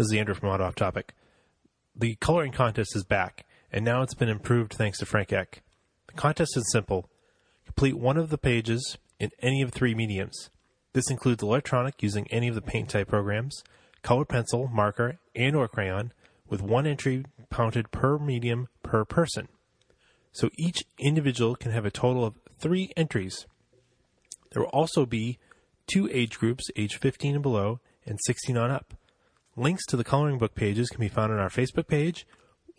This is Andrew from Auto Off Topic. The coloring contest is back, and now it's been improved thanks to Frank Eck. The contest is simple. Complete one of the pages in any of three mediums. This includes electronic using any of the paint type programs, colored pencil, marker, and or crayon, with one entry counted per medium per person. So each individual can have a total of three entries. There will also be two age groups, age 15 and below, and 16 on up. Links to the coloring book pages can be found on our Facebook page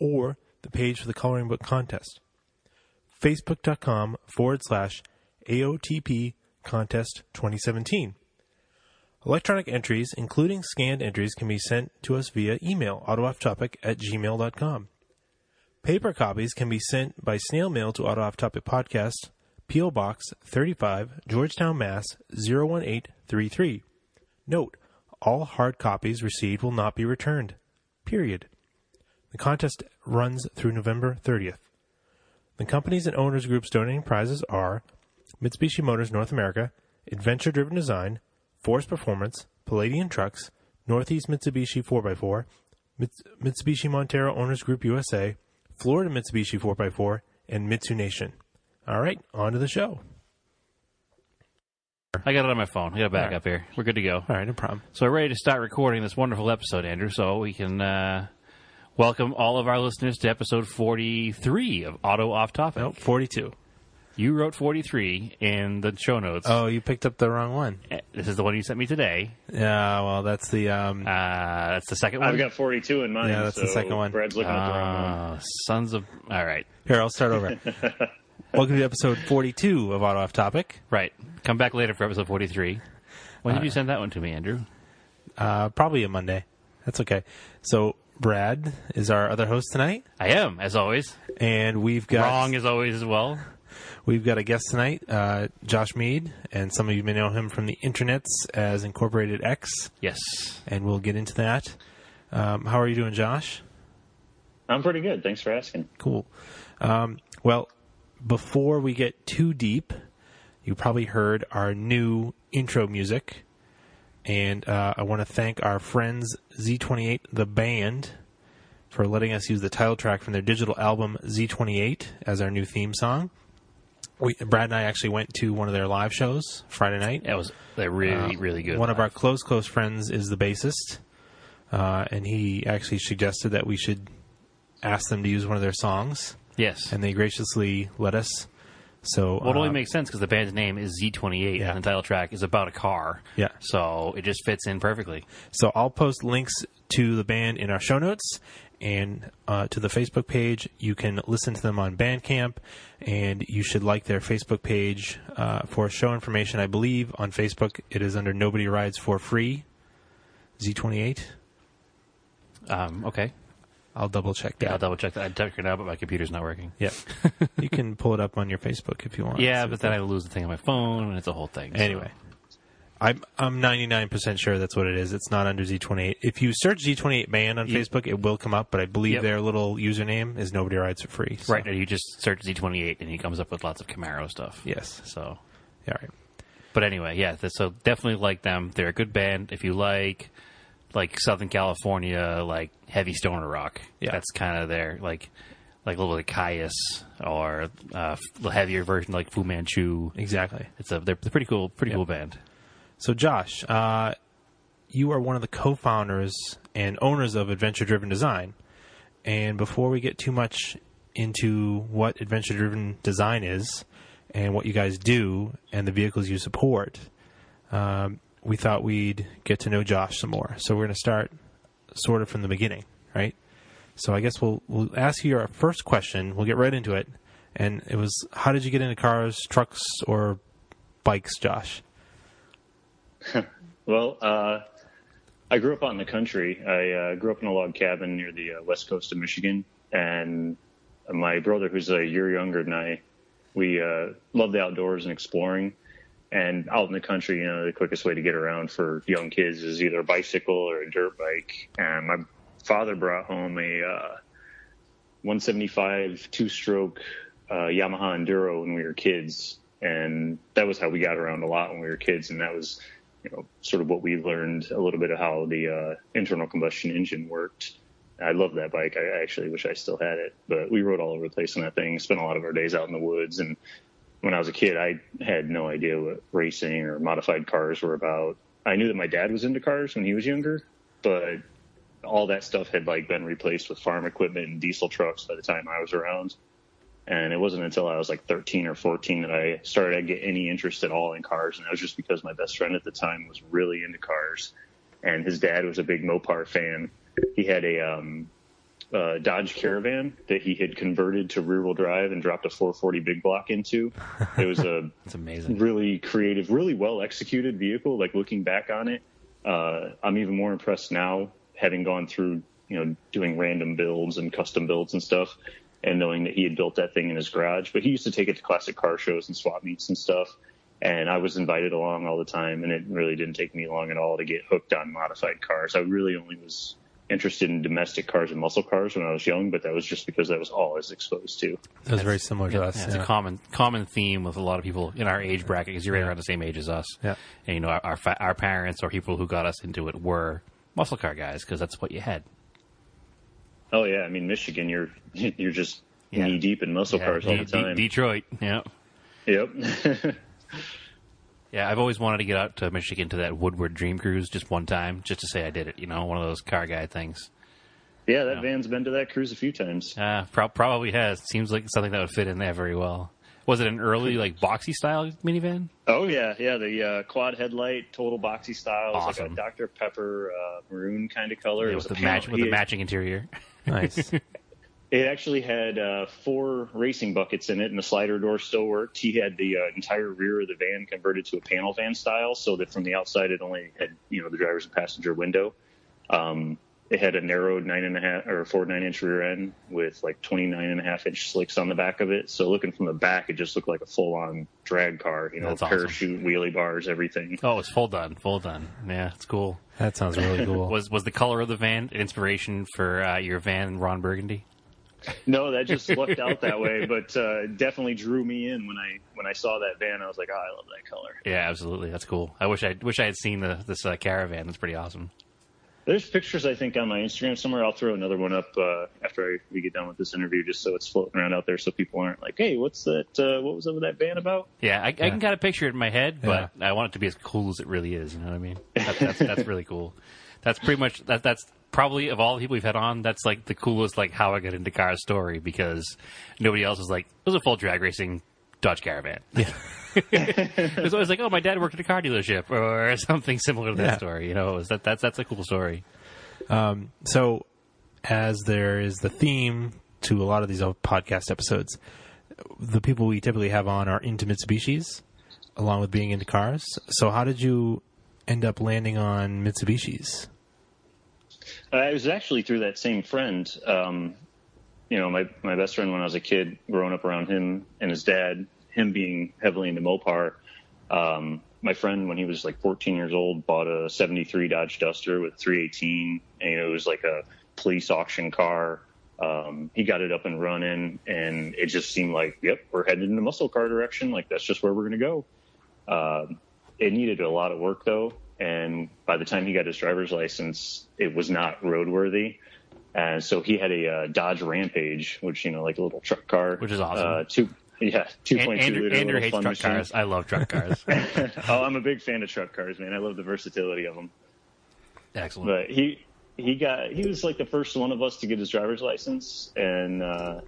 or the page for the coloring book contest. Facebook.com forward slash AOTP contest 2017. Electronic entries, including scanned entries, can be sent to us via email, autoofftopic at gmail.com. Paper copies can be sent by snail mail to Auto Off Topic Podcast, P.O. Box 35, Georgetown, Mass. 01833. Note, all hard copies received will not be returned. Period. The contest runs through November 30th. The companies and owners groups donating prizes are Mitsubishi Motors North America, Adventure Driven Design, Force Performance, Palladian Trucks, Northeast Mitsubishi 4x4, Mitsubishi Montero Owners Group USA, Florida Mitsubishi 4x4, and Mitsu Nation. All right, on to the show. I got it on my phone. I got it back All right. up here. We're good to go. All right, no problem. So we're ready to start recording this wonderful episode, Andrew, so we can uh, welcome all of our listeners to episode 43 of Auto Off Topic. Nope, 42. You wrote 43 in the show notes. Oh, you picked up the wrong one. Eh, This is the one you sent me today. Yeah, well, that's the um, Uh, that's the second one. I've got 42 in mine. Yeah, that's the so second one. Brad's looking at the wrong one. Uh, sons of. All right. Here, I'll start over. Welcome to episode 42 of Auto Off Topic. Right. Come back later for episode 43. When Uh, did you send that one to me, Andrew? Uh, probably a Monday. That's okay. So, Brad is our other host tonight, I am, as always. and we've got Wrong as always as well. we've got a guest tonight, uh, Josh Mead, and some of you may know him from the internets as Incorporated X, Yes. and we'll get into that. Um, how are you doing, Josh? I'm pretty good. Thanks for asking. Cool. Um, well, before we get too deep, you probably heard our new intro music. And uh, I want to thank our friends Z28, the band, for letting us use the title track from their digital album Z28 as our new theme song. We, Brad and I actually went to one of their live shows Friday night. That was they're really, really good. Uh, One of our close, close friends is the bassist, uh, and he actually suggested that we should ask them to use one of their songs Yes. and they graciously let us. So Well, it only uh, makes sense because the band's name is Z28, Yeah. and the title track is about a car. Yeah. So it just fits in perfectly. so I'll post links to the band in our show notes and uh, to the Facebook page. You can listen to them on Bandcamp, and you should like their Facebook page uh, for show information. I believe on Facebook it is under Nobody Rides for Free. Z28. Um, okay. I'll double check that. Yeah, I'll double check that. I checked it out, but my computer's not working. Yeah. you can pull it up on your Facebook if you want. Yeah, but then I lose the thing on my phone, and it's a whole thing. so- Anyway, I'm I'm 99% sure that's what it is. It's not under Z28. If you search Z28 band on Ye- Facebook, it will come up, but I believe Yep. their little username is Nobody Rides for Free. So, Right, and you just search Z28, and he comes up with lots of Camaro stuff. Yes. So, Yeah, right. but anyway, yeah. So definitely like them. They're a good band. If you like, like Southern California, like heavy stoner rock. Yeah. That's kind of their like, like a little like Kyuss or uh, the heavier version like Fu Manchu. Exactly. It's a they're a pretty cool, pretty Yep. cool band. So, Josh, uh, you are one of the co-founders and owners of Adventure Driven Design. And before we get too much into what Adventure Driven Design is and what you guys do and the vehicles you support, um, we thought we'd get to know Josh some more. So we're going to start sort of from the beginning, right? So I guess we'll we'll ask you our first question. We'll get right into it. And it was, how did you get into cars, trucks, or bikes, Josh? Well, uh, I grew up out in the country. I uh, grew up in a log cabin near the uh, west coast of Michigan, and my brother, who's a year younger than I, we uh, love the outdoors and exploring. And out in the country, you know, the quickest way to get around for young kids is either a bicycle or a dirt bike. And my father brought home a uh, 175 two-stroke uh, Yamaha Enduro when we were kids, and that was how we got around a lot when we were kids. And that was you know, sort of what we learned a little bit of how the uh, internal combustion engine worked. I love that bike. I actually wish I still had it, but we rode all over the place on that thing. Spent a lot of our days out in the woods. And when I was a kid, I had no idea what racing or modified cars were about. I knew that my dad was into cars when he was younger, but all that stuff had like been replaced with farm equipment and diesel trucks by the time I was around. And it wasn't until I was like 13 or 14 that I started to get any interest at all in cars. And that was just because my best friend at the time was really into cars. And his dad was a big Mopar fan. He had a um, uh, Dodge Caravan that he had converted to rear wheel drive and dropped a 440 big block into. It was a It's amazing. really creative, really well executed vehicle. Like looking back on it, uh, I'm even more impressed now, having gone through, you know, doing random builds and custom builds and stuff, and knowing that he had built that thing in his garage. But he used to take it to classic car shows and swap meets and stuff. And I was invited along all the time, and it really didn't take me long at all to get hooked on modified cars. I really only was interested in domestic cars and muscle cars when I was young, but that was just because that was all I was exposed to. That was very similar to Yeah, us. it's yeah. a common common theme with a lot of people in our age bracket because you're right around the same age as us. Yeah. And you know, our our, fa- our parents or people who got us into it were muscle car guys because that's what you had. Oh yeah, I mean Michigan, you're you're just Yeah. knee deep in muscle Yeah, cars all De- the time. De- Detroit. Yeah. Yep. Yeah, I've always wanted to get out to Michigan to that Woodward Dream Cruise just one time, just to say I did it. You know, one of those car guy things. yeah, that Yeah. van's been to that cruise a few times. Uh, pro- probably has. Seems like something that would fit in there very well. Was it an early like boxy style minivan? Oh yeah, yeah. The uh, quad headlight, total boxy style. It was like a Dr Pepper uh, maroon kind of color. Yeah, it was with a the match with the matching interior. Nice. It actually had uh, four racing buckets in it, and the slider door still worked. He had the uh, entire rear of the van converted to a panel van style, so that from the outside it only had you know the driver's and passenger window. Um, it had a narrowed nine and a half or four nine inch rear end with like 29 and a half inch slicks on the back of it. So looking from the back, it just looked like a full on drag car. You know, That's awesome. parachute, wheelie bars, everything. Oh, it's full done, full done. Yeah, it's cool. that sounds really cool. Was was the color of the van an inspiration for uh, your van, Ron Burgundy? No, that just looked out that way, but uh, definitely drew me in when I when I saw that van. I was like, oh, I love that color. Yeah, absolutely. That's cool. I wish I wish I had seen the this uh, caravan. That's pretty awesome. There's pictures I think on my Instagram somewhere. I'll throw another one up uh, after I, we get done with this interview, just so it's floating around out there, so people aren't like, "Hey, what's that? Uh, what was over that van about?" Yeah, I, I can kind of picture it in my head, but Yeah. I want it to be as cool as it really is. You know what I mean? That, that's that's really cool. That's pretty much that. That's probably of all the people we've had on, that's like the coolest like how I got into cars story because nobody else is like it was a full drag racing Dodge Caravan. Yeah. it was always like, oh, my dad worked at a car dealership or something similar to that Yeah. story. You know, that that's that's a cool story. Um, so, as there is the theme to a lot of these podcast episodes, the people we typically have on are into Mitsubishis, along with being into cars. So, how did you end up landing on Mitsubishis? Uh, it was actually through that same friend. Um, you know, my my best friend when I was a kid, growing up around him and his dad, him being heavily into Mopar. Um, my friend, when he was like 14 years old, bought a '73 Dodge Duster with 318, and it was like a police auction car. Um, he got it up and running, and it just seemed like, yep, we're headed in the muscle car direction. Like that's just where we're going to go. Um, it needed a lot of work though, and by the time he got his driver's license, it was not roadworthy. And so he had a uh, Dodge Rampage, which you know, like a little truck car, Which is awesome. Uh, two, yeah, two point two Andrew, liter Andrew hates truck machine. cars. I love truck cars. oh, I'm a big fan of truck cars, man. I love the versatility of them. Excellent. But he he got he was like the first one of us to get his driver's license, and uh,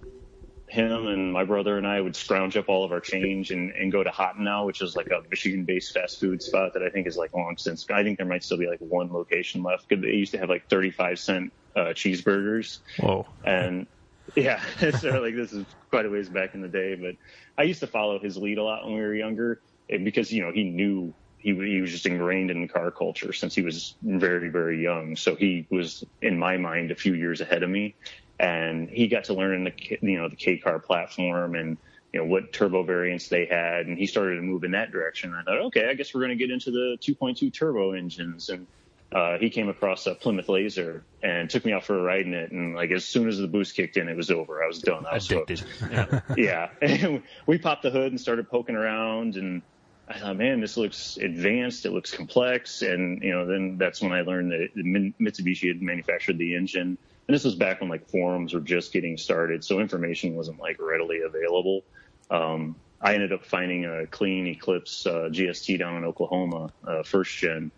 him and my brother and I would scrounge up all of our change and, and go to Hot Now, which is like a Michigan-based fast food spot that I think is like long since. I think there might still be like one location left. 'cause They used to have like 35 cent uh, cheeseburgers, Whoa. and yeah, so like this is quite a ways back in the day. But I used to follow his lead a lot when we were younger, because you know he knew he he was just ingrained in car culture since he was very very young. So he was in my mind a few years ahead of me, and he got to learn the K- you know the K car platform and you know what turbo variants they had, and he started to move in that direction. I thought, okay, I guess we're going to get into the 2.2 turbo engines and uh, he came across a Plymouth Laser and took me out for a ride in it. And like as soon as the boost kicked in, it was over. I was done. I was Addicted. hooked. yeah. And we popped the hood and started poking around and I thought, man, this looks advanced. It looks complex. And, you know, then that's when I learned that Mitsubishi had manufactured the engine. And this was back when like forums were just getting started. So information wasn't like readily available. Um, I ended up finding a clean Eclipse uh, GST down in Oklahoma, uh, first gen.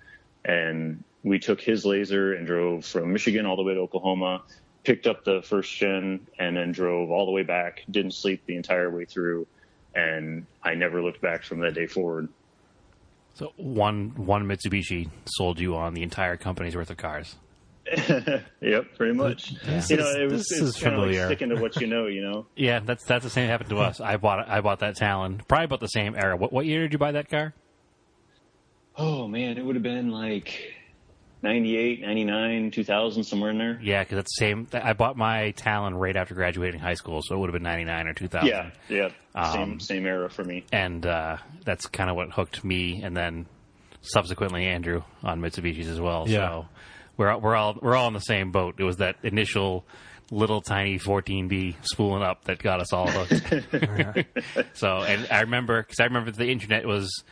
And we took his laser and drove from Michigan all the way to Oklahoma, picked up the first gen, and then drove all the way back. Didn't sleep the entire way through and I never looked back from that day forward. So one one Mitsubishi sold you on the entire company's worth of cars. yep, pretty much. This you know, it was it's kind of like sticking to what you know. You know. yeah, that's that's the same happened to us. I bought I bought that Talon probably about the same era. What what year did you buy that car? Oh man, it would have been like 98, 99, 2000, somewhere in there. Yeah, because that's the same. I bought my Talon right after graduating high school, so it would have been 99 or 2000. Yeah, yeah. Um, same, same era for me. And uh, that's kind of what hooked me and then subsequently Andrew on Mitsubishis as well. Yeah. So we're, we're, all, we're all in the same boat. It was that initial little tiny 14B spooling up that got us all hooked. so, and I remember, because I remember the internet was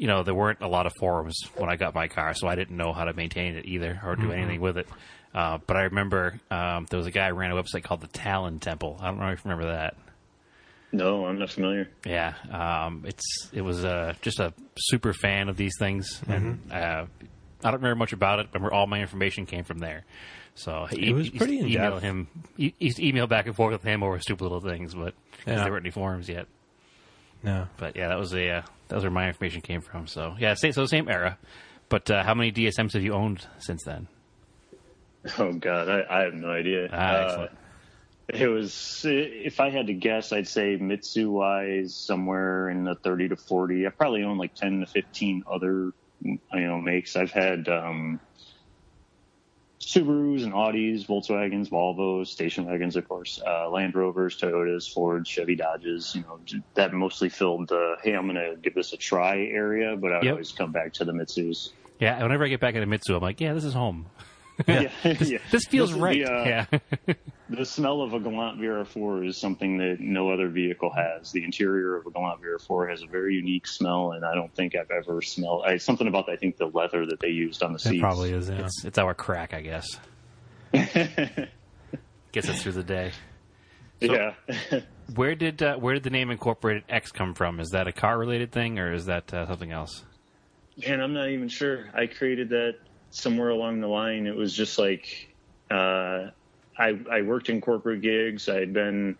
you know, there weren't a lot of forums when I got my car, so I didn't know how to maintain it either or do mm-hmm. anything with it. Uh, but I remember um, there was a guy who ran a website called the Talon Temple. I don't know if you remember that. No, I'm not familiar. Yeah, um, it's it was uh, just a super fan of these things, mm-hmm. and uh, I don't remember much about it. But all my information came from there. So he, it was pretty in email him. He, email back and forth with him over stupid little things, but yeah. there weren't any forums yet. No, but yeah, that was a uh, that was where my information came from. So yeah, same, so same era. But uh, how many DSMs have you owned since then? Oh God, I, I have no idea. Ah, uh, it was, if I had to guess, I'd say Mitsu wise somewhere in the 30 to 40. I probably own like 10 to 15 other, you know, makes. I've had, um, Subarus and Audis, Volkswagens, Volvos, station wagons, of course, uh, Land Rovers, Toyotas, Fords, Chevy Dodges. You know, that mostly filled the hey, I'm going to give this a try area, but I yep. always come back to the Mitsus. Yeah, whenever I get back into Mitsu, I'm like, yeah, this is home. yeah, this, yeah. this feels this right. The, uh, yeah. the smell of a Galant VR4 is something that no other vehicle has. The interior of a Galant VR4 has a very unique smell, and I don't think I've ever smelled I, something about I think the leather that they used on the seats. It probably is. Yeah. It's, it's our crack, I guess. Gets us through the day. So, yeah. where did uh, where did the name Incorporated X come from? Is that a car related thing, or is that uh, something else? Man, I'm not even sure. I created that somewhere along the line, it was just like uh, I, I worked in corporate gigs. I had been,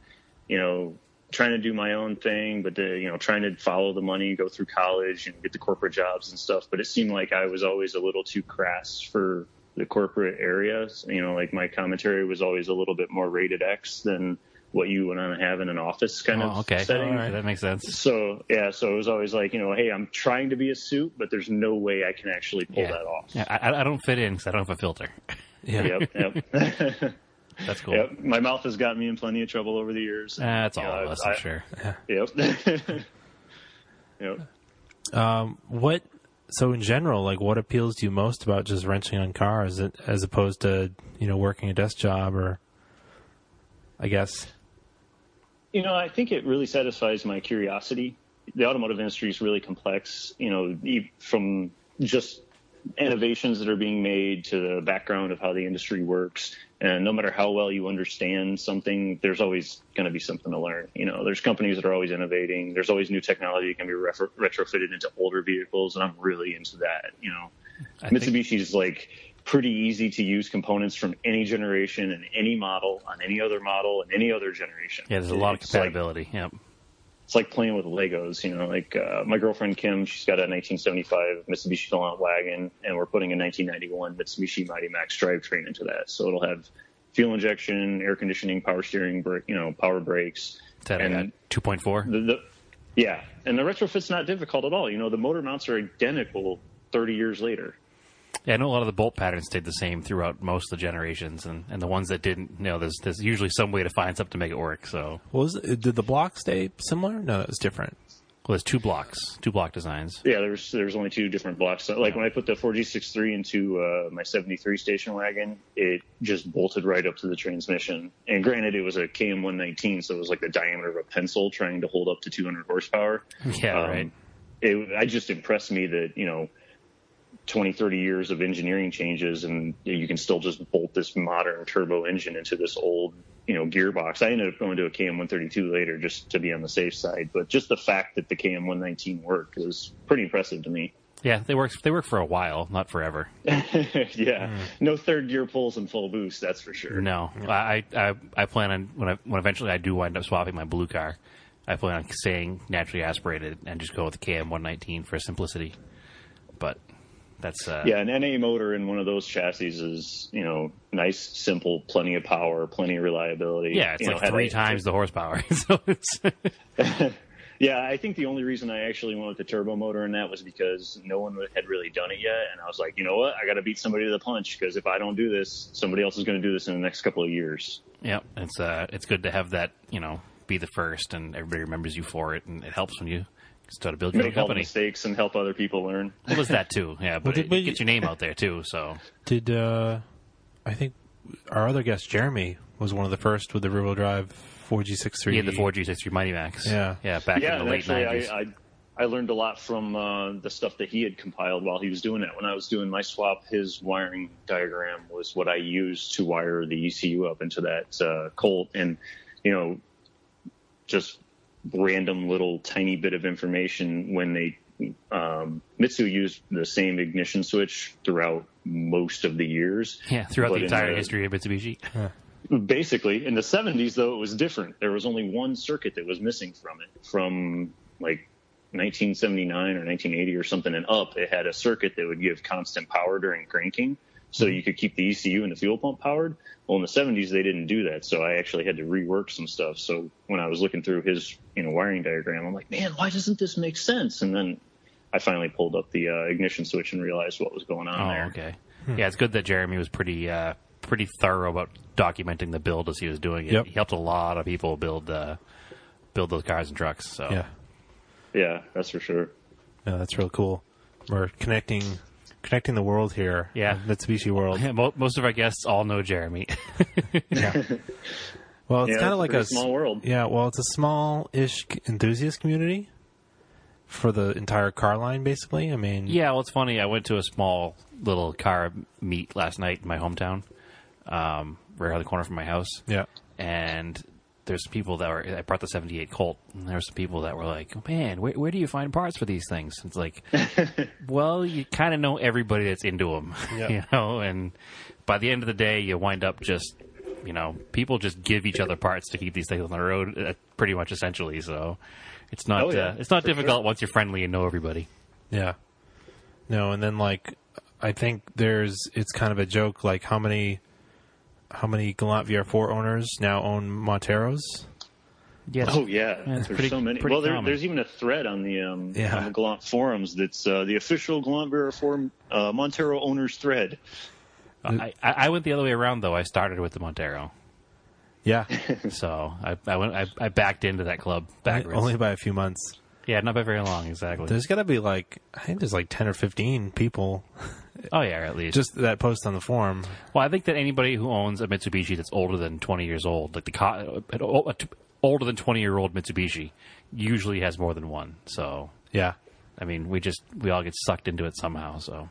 you know, trying to do my own thing, but the, you know, trying to follow the money, go through college and get the corporate jobs and stuff. But it seemed like I was always a little too crass for the corporate areas. You know, like my commentary was always a little bit more rated X than what you would want to have in an office kind oh, of okay. setting. All right, that makes sense. So yeah, so it was always like, you know, hey, I'm trying to be a suit, but there's no way I can actually pull yeah. that off. Yeah, I, I don't fit in because I don't have a filter. Yeah. Yep. Yep. That's cool. Yep. My mouth has gotten me in plenty of trouble over the years. Uh, that's all know, of us, I, am sure. Yep. yep. Um, what? So in general, like, what appeals to you most about just renting on cars, as opposed to you know working a desk job or? I guess. You know, I think it really satisfies my curiosity. The automotive industry is really complex, you know, from just innovations that are being made to the background of how the industry works. And no matter how well you understand something, there's always going to be something to learn. You know, there's companies that are always innovating. There's always new technology that can be retrofitted into older vehicles, and I'm really into that. You know, I Mitsubishi's think- like pretty easy to use components from any generation and any model on any other model and any other generation. Yeah, there's a lot of compatibility. Like, yep. It's like playing with Legos, you know, like uh, my girlfriend Kim, she's got a 1975 Mitsubishi Galant wagon and we're putting a 1991 Mitsubishi Mighty Max drivetrain into that. So it'll have fuel injection, air conditioning, power steering, you know, power brakes. That and 2.4? yeah. And the retrofit's not difficult at all. You know, the motor mounts are identical 30 years later. Yeah, I know a lot of the bolt patterns stayed the same throughout most of the generations, and, and the ones that didn't, you know, there's there's usually some way to find something to make it work. So, was it, did the block stay similar? No, it was different. Well, there's two blocks, two block designs. Yeah, there's there's only two different blocks. So, like yeah. when I put the 4G63 into uh, my 73 station wagon, it just bolted right up to the transmission. And granted, it was a KM119, so it was like the diameter of a pencil trying to hold up to 200 horsepower. Yeah, um, right it, I just impressed me that you know 20, 30 years of engineering changes, and you can still just bolt this modern turbo engine into this old, you know, gearbox. I ended up going to a KM132 later just to be on the safe side, but just the fact that the KM119 worked was pretty impressive to me. Yeah, they work. They work for a while, not forever. yeah, no third gear pulls and full boost. That's for sure. No, I, I I plan on when I when eventually I do wind up swapping my blue car, I plan on staying naturally aspirated and just go with the KM119 for simplicity. But that's uh, yeah, an NA motor in one of those chassis is you know nice, simple, plenty of power, plenty of reliability. Yeah, it's you like know, three times the horsepower. so Yeah, I think the only reason I actually went with the turbo motor in that was because no one had really done it yet, and I was like, you know what, I got to beat somebody to the punch because if I don't do this, somebody else is going to do this in the next couple of years. yeah, it's uh, it's good to have that you know be the first and everybody remembers you for it, and it helps when you start to build your own Make all the company. mistakes and help other people learn. Well, there's that too, yeah, but did it, we- gets your name out there too. So Did uh, I think our other guest Jeremy was one of the first with the rear wheel drive 4G63. he had the 4G63 Mighty Max. Yeah. yeah, back yeah, in the late actually, 90s. I, I I learned a lot from uh, the stuff that he had compiled while he was doing that. When I was doing my swap, his wiring diagram was what I used to wire the ECU up into that uh, Colt, and you know, just random little tiny bit of information when they um, Mitsu used the same ignition switch throughout most of the years. yeah, throughout the entire history of Mitsubishi. basically in the 70s though it was different there was only one circuit that was missing from it from like 1979 or 1980 or something and up it had a circuit that would give constant power during cranking so you could keep the ECU and the fuel pump powered well in the 70s they didn't do that so I actually had to rework some stuff so when I was looking through his you know wiring diagram I'm like man why doesn't this make sense and then I finally pulled up the uh, ignition switch and realized what was going on Oh, there okay. Yeah, it's good that Jeremy was pretty uh, pretty thorough about documenting the build as he was doing it. Yep. He helped a lot of people build uh, build those cars and trucks. So Yeah. yeah that's for sure Yeah, that's real cool. We're connecting connecting the world here. Yeah. Mitsubishi world. Yeah, mo- most of our guests all know Jeremy. yeah. Well, it's Yeah, kind of like a small world. Yeah, well, it's a small-ish enthusiast community for the entire car line, basically. I mean, yeah, well, it's funny. I went to a small little car meet last night in my hometown, um, right around the corner from my house. yeah, and there's people that were I brought the 78 Colt and there were some people that were like oh, man where, where do you find parts for these things it's like well you kind of know everybody that's into them Yeah. you know and by the end of the day you wind up just you know people just give each other parts to keep these things on the road uh, pretty much essentially so it's not Oh, yeah, uh, it's not difficult once you're friendly and know everybody yeah. No, and then like, I think there's it's kind of a joke. Like, how many, how many Galant VR4 owners now own Monteros? yes Oh yeah, Yeah, there's pretty- so many. Well, there, there's even a thread on the um, Yeah. on the Galant forums that's uh, the official Galant VR4 uh, Montero owners thread. I, I I went the other way around though I started with the Montero Yeah, so I I went I, I backed into that club backwards only by a few months. Yeah, not by very long, exactly. There's got to be like I think there's like ten or fifteen people oh yeah, at least. just that post on the forum. well, I think that anybody who owns a Mitsubishi that's older than 20 years old, like the co- an o- a t- older than 20 year old Mitsubishi, usually has more than one. So, Yeah, I mean, we just we all get sucked into it somehow. So,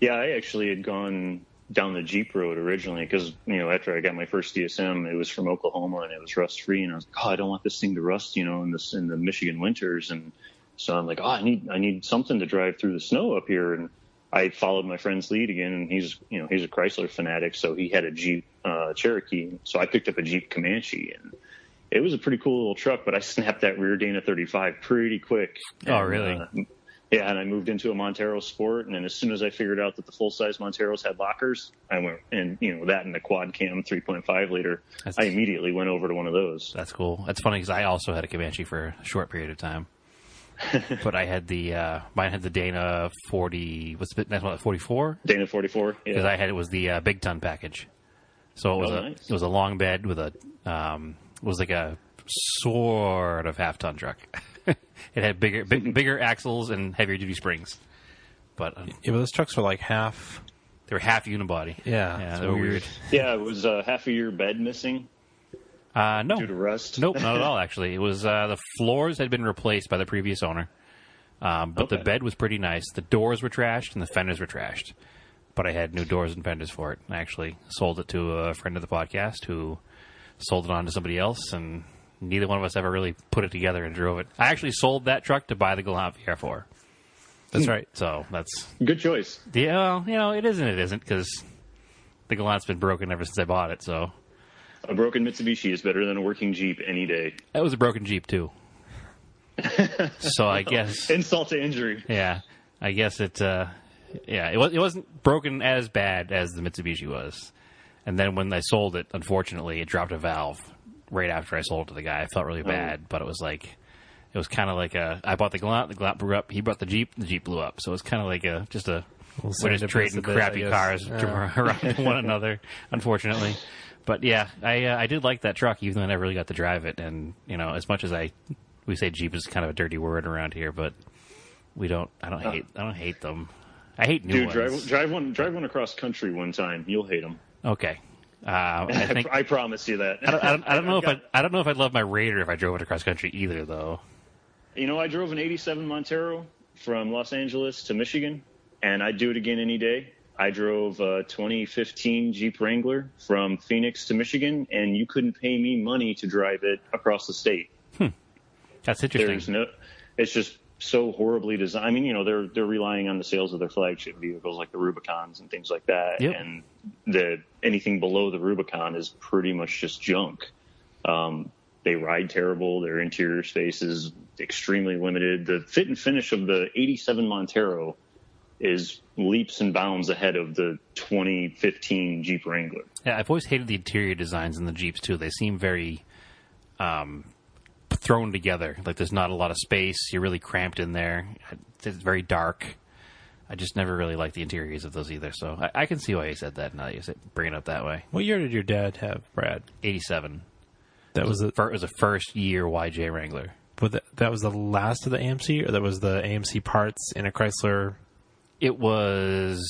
Yeah, I actually had gone down the Jeep road originally because you know after I got my first DSM, it was from Oklahoma and it was rust free, and I was like, oh, I don't want this thing to rust, you know, in this in the Michigan winters, and so I'm like, oh, I need I need something to drive through the snow up here, and I followed my friend's lead again, and he's you know he's a Chrysler fanatic, so he had a Jeep uh, Cherokee, so I picked up a Jeep Comanche, and it was a pretty cool little truck, but I snapped that rear Dana 35 pretty quick. Oh, And, really? uh, yeah, and I moved into a Montero Sport, and then as soon as I figured out that the full size Monteros had lockers, I went and you know that and the quad cam 3.5 liter, That's- I immediately went over to one of those. that's cool. That's funny because I also had a Comanche for a short period of time. but I had the uh, mine had the Dana 40. What's the next one? 44. Dana 44. because Yeah. I had it was the uh, big ton package. So it was Oh, a nice. it was a long bed with a um, it was like a sort of half ton truck. it had bigger big, bigger axles and heavier duty springs, but um, yeah, but those trucks were like half. they were half unibody. Yeah, yeah, they were weird. weird. yeah, it was uh, half a year bed missing Uh, no, due to rust. nope, not at all. Actually, it was uh, the floors had been replaced by the previous owner. Um, but the bed was pretty nice. The doors were trashed and the fenders were trashed. But I had new doors and fenders for it. I actually sold it to a friend of the podcast who sold it on to somebody else, and neither one of us ever really put it together and drove it. I actually sold that truck to buy the Galant VR4. That's right. So that's Good choice. yeah, well, you know, it isn't. It isn't because the Galant's been broken ever since I bought it. So A broken Mitsubishi is better than a working Jeep any day. that was a broken Jeep too. so I guess Insult to injury. Yeah, I guess it. Uh, yeah, it was. It wasn't broken as bad as the Mitsubishi was. And then when I sold it, unfortunately, it dropped a valve right after I sold it to the guy. I felt really bad, but it was like it was kind of like a. I bought the Galant, the Galant blew up. He brought the Jeep, the Jeep blew up. So it was kind of like a just a. We'll We're just trading a bit, crappy cars Yeah. around one another, unfortunately. But yeah, I uh, I did like that truck, even though I never really got to drive it. And you know, as much as I, we say Jeep is kind of a dirty word around here, but we don't. I don't hate. I don't hate them. I hate new Dude, ones. drive drive one drive one across country one time. You'll hate them. Okay. Uh, I think I, promise you that. I don't, I don't, I don't know if I, I don't know if I'd love my Raider if I drove it across country either, though. You know, I drove an '87 Montero from Los Angeles to Michigan, and I'd do it again any day. I drove a 2015 Jeep Wrangler from Phoenix to Michigan, and you couldn't pay me money to drive it across the state. That's interesting. There's no, it's just so horribly designed. I mean, you know, they're they're relying on the sales of their flagship vehicles like the Rubicons and things like that, Yep. and the anything below the Rubicon is pretty much just junk. Um, they ride terrible. Their interior space is extremely limited. The fit and finish of the '87 Montero is leaps and bounds ahead of the 2015 Jeep Wrangler. Yeah, I've always hated the interior designs in the Jeeps too. They seem very um, thrown together. Like there's not a lot of space. You're really cramped in there. It's very dark. I just never really liked the interiors of those either. So I, I can see why you said that. Now that you said, bring it up that way. What year did your dad have, Brad? 87. That was the Fir- It was a first year YJ Wrangler. but that, that was the last of the AMC, or that was the AMC parts in a Chrysler. It was.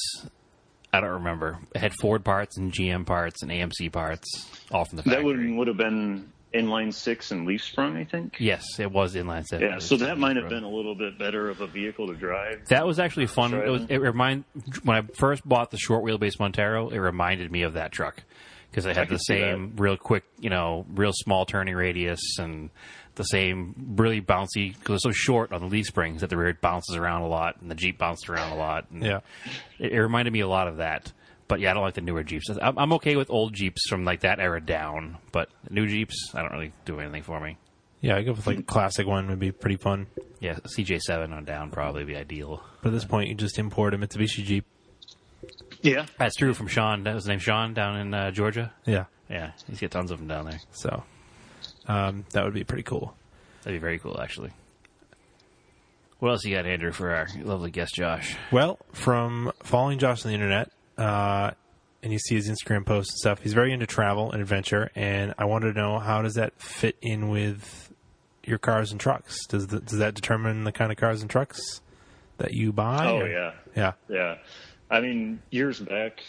I don't remember. It had Ford parts and GM parts and AMC parts, all from the factory. That would would have been inline six and leaf sprung, I think. yes, it was inline set. Yeah, so that might have been a little bit better of a vehicle to drive. That was actually fun. It was. It remind when I first bought the short wheelbase Montero. It reminded me of that truck because it had can the same real quick, you know, real small turning radius and the same really bouncy because it's so short on the leaf springs that the rear bounces around a lot and the Jeep bounced around a lot. And Yeah, it, it reminded me a lot of that. But yeah, I don't like the newer Jeeps. I'm, I'm okay with old Jeeps from like that era down, but new Jeeps, I don't really do anything for me. yeah. I go with like a classic one would be pretty fun. Yeah, CJ7 on down probably be ideal. But at this point, you just import a Mitsubishi Jeep. Yeah, That's true from Sean. That was his name Sean down in uh, Georgia. Yeah, Yeah, he's got tons of them down there. so um, that would be pretty cool. That'd be very cool, actually. What else you got, Andrew, for our lovely guest, Josh? Well, from following Josh on the internet, uh, and you see his Instagram posts and stuff, he's very into travel and adventure. And I wanted to know how does that fit in with your cars and trucks? Does the, does that determine the kind of cars and trucks that you buy? Oh or- yeah, yeah, yeah. I mean, years back,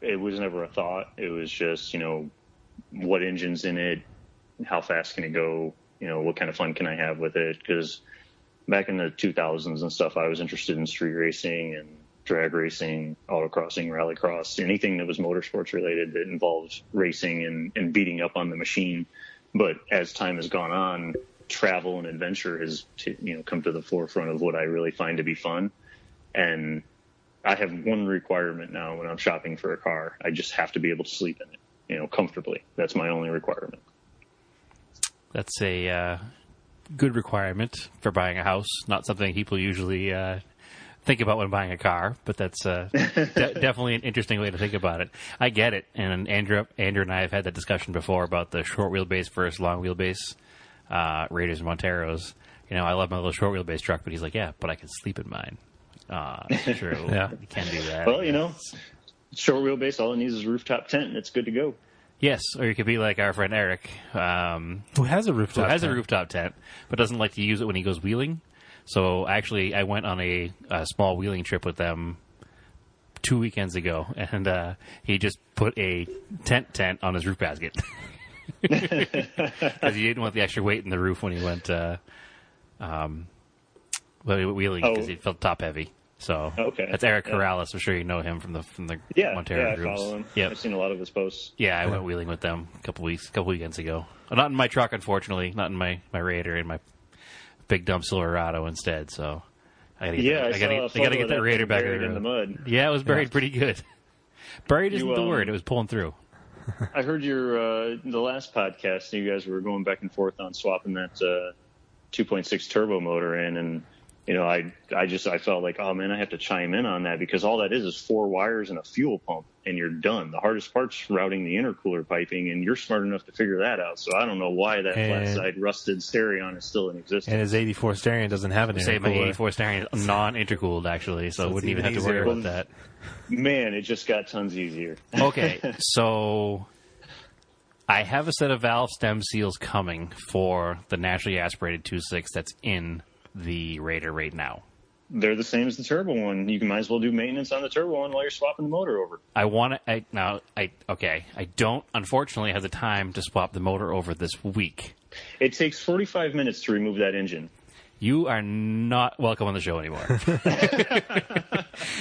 it was never a thought. It was just, you know, what engine's in it, how fast can it go, you know, what kind of fun can I have with it? Because back in the 2000s and stuff, I was interested in street racing and drag racing, autocrossing, rallycross, anything that was motorsports related that involved racing and, and beating up on the machine. But as time has gone on, travel and adventure has you know come to the forefront of what I really find to be fun. And I have one requirement now when I'm shopping for a car. I just have to be able to sleep in it, you know, comfortably. That's my only requirement. That's a uh, good requirement for buying a house. Not something people usually uh, think about when buying a car, but that's uh, de- definitely an interesting way to think about it. I get it, and Andrew, Andrew and I have had that discussion before about the short wheelbase versus long wheelbase uh, Raiders and Monteros. You know, I love my little short wheelbase truck, but he's like, yeah, but I can sleep in mine. Ah, it's true. Yeah. you can do that. Well, you know, short wheelbase, all it needs is a rooftop tent and it's good to go. Yes, or you could be like our friend Eric, um, who has a rooftop? who has a tent? rooftop tent, but doesn't like to use it when he goes wheeling. So actually, I went on a, a small wheeling trip with them two weekends ago, and uh, he just put a tent tent on his roof basket because he didn't want the extra weight in the roof when he went uh, um, well, wheeling Oh. because he felt top heavy. So Okay. that's Eric Yeah. Corrals. I'm sure you know him from the from the Yeah, Montero yeah, I groups. follow him. Yep. I've seen a lot of his posts. Yeah, I went wheeling with them a couple weeks, a couple weekends ago. Uh, Not in my truck, unfortunately. Not in my my Raider, in my big dump Silverado instead. So I gotta get Yeah, that, I, I gotta, a I photo gotta get that that Raider back buried the in the mud. Yeah, it was buried pretty good. Buried isn't You, the um, word. It was pulling through. I heard your uh, the last podcast. You guys were going back and forth on swapping that uh, 2.6 turbo motor in, and you know, I I just I felt like, oh man, I have to chime in on that because all that is is four wires and a fuel pump, and you're done. The hardest part's routing the intercooler piping, and you're smart enough to figure that out. So I don't know why that flat And- side rusted Starion is still in existence. And his 84 Starion doesn't have an Say my 84 Starion is non-intercooled actually, so, I wouldn't even even have to worry about that. Man, it just got tons easier. Okay, so I have a set of valve stem seals coming for the naturally aspirated 2.6 that's in the Raider right now. They're the same as the turbo one. You can might as well do maintenance on the turbo one while you're swapping the motor over. I want to I, now. I okay. I don't unfortunately have the time to swap the motor over this week. It takes 45 minutes to remove that engine. You are not welcome on the show anymore.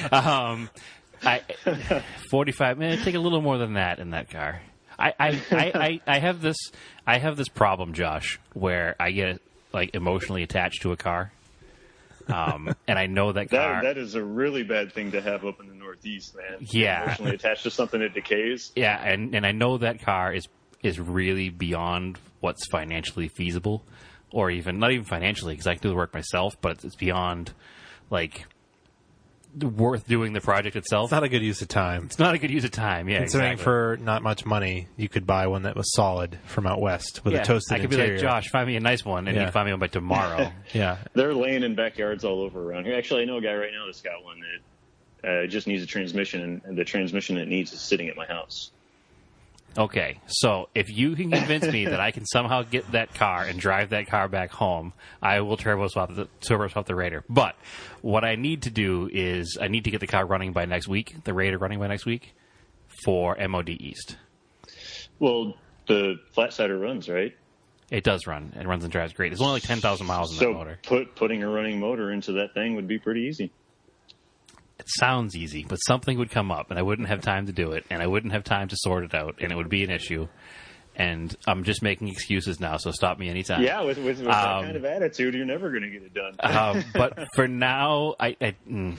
um, I forty-five minutes. Take a little more than that in that car. I, I, I, I, I have this. I have this problem, Josh, where I get like emotionally attached to a car, um, and I know that car. That, that is a really bad thing to have up in the Northeast, man. Yeah. Emotionally attached to something that decays. Yeah, and, and I know that car is is really beyond what's financially feasible, or even not even financially because I can do the work myself, but it's beyond like worth doing the project itself. It's not a good use of time. It's not a good use of time. Yeah, Considering exactly. for not much money, you could buy one that was solid from out west with yeah, a toasted I could interior. be like Josh, find me a nice one, and Yeah. he'd find me one by tomorrow. Yeah, They're laying in backyards all over around here. Actually, I know a guy right now that's got one that uh, just needs a transmission, and the transmission it needs is sitting at my house. Okay, so if you can convince me that I can somehow get that car and drive that car back home, I will turbo swap the turbo swap the Raider. But what I need to do is I need to get the car running by next week, the Raider running by next week for MOD East. Well, the flat sider runs, right? It does run. It runs and drives great. There's only like ten thousand miles in so that motor. put putting a running motor into that thing would be pretty easy. It sounds easy, but something would come up, and I wouldn't have time to do it, and I wouldn't have time to sort it out, and it would be an issue. And I'm just making excuses now, so stop me anytime. Yeah, with with, with Um, that kind of attitude, you're never going to get it done. Um, but for now, I, I mm.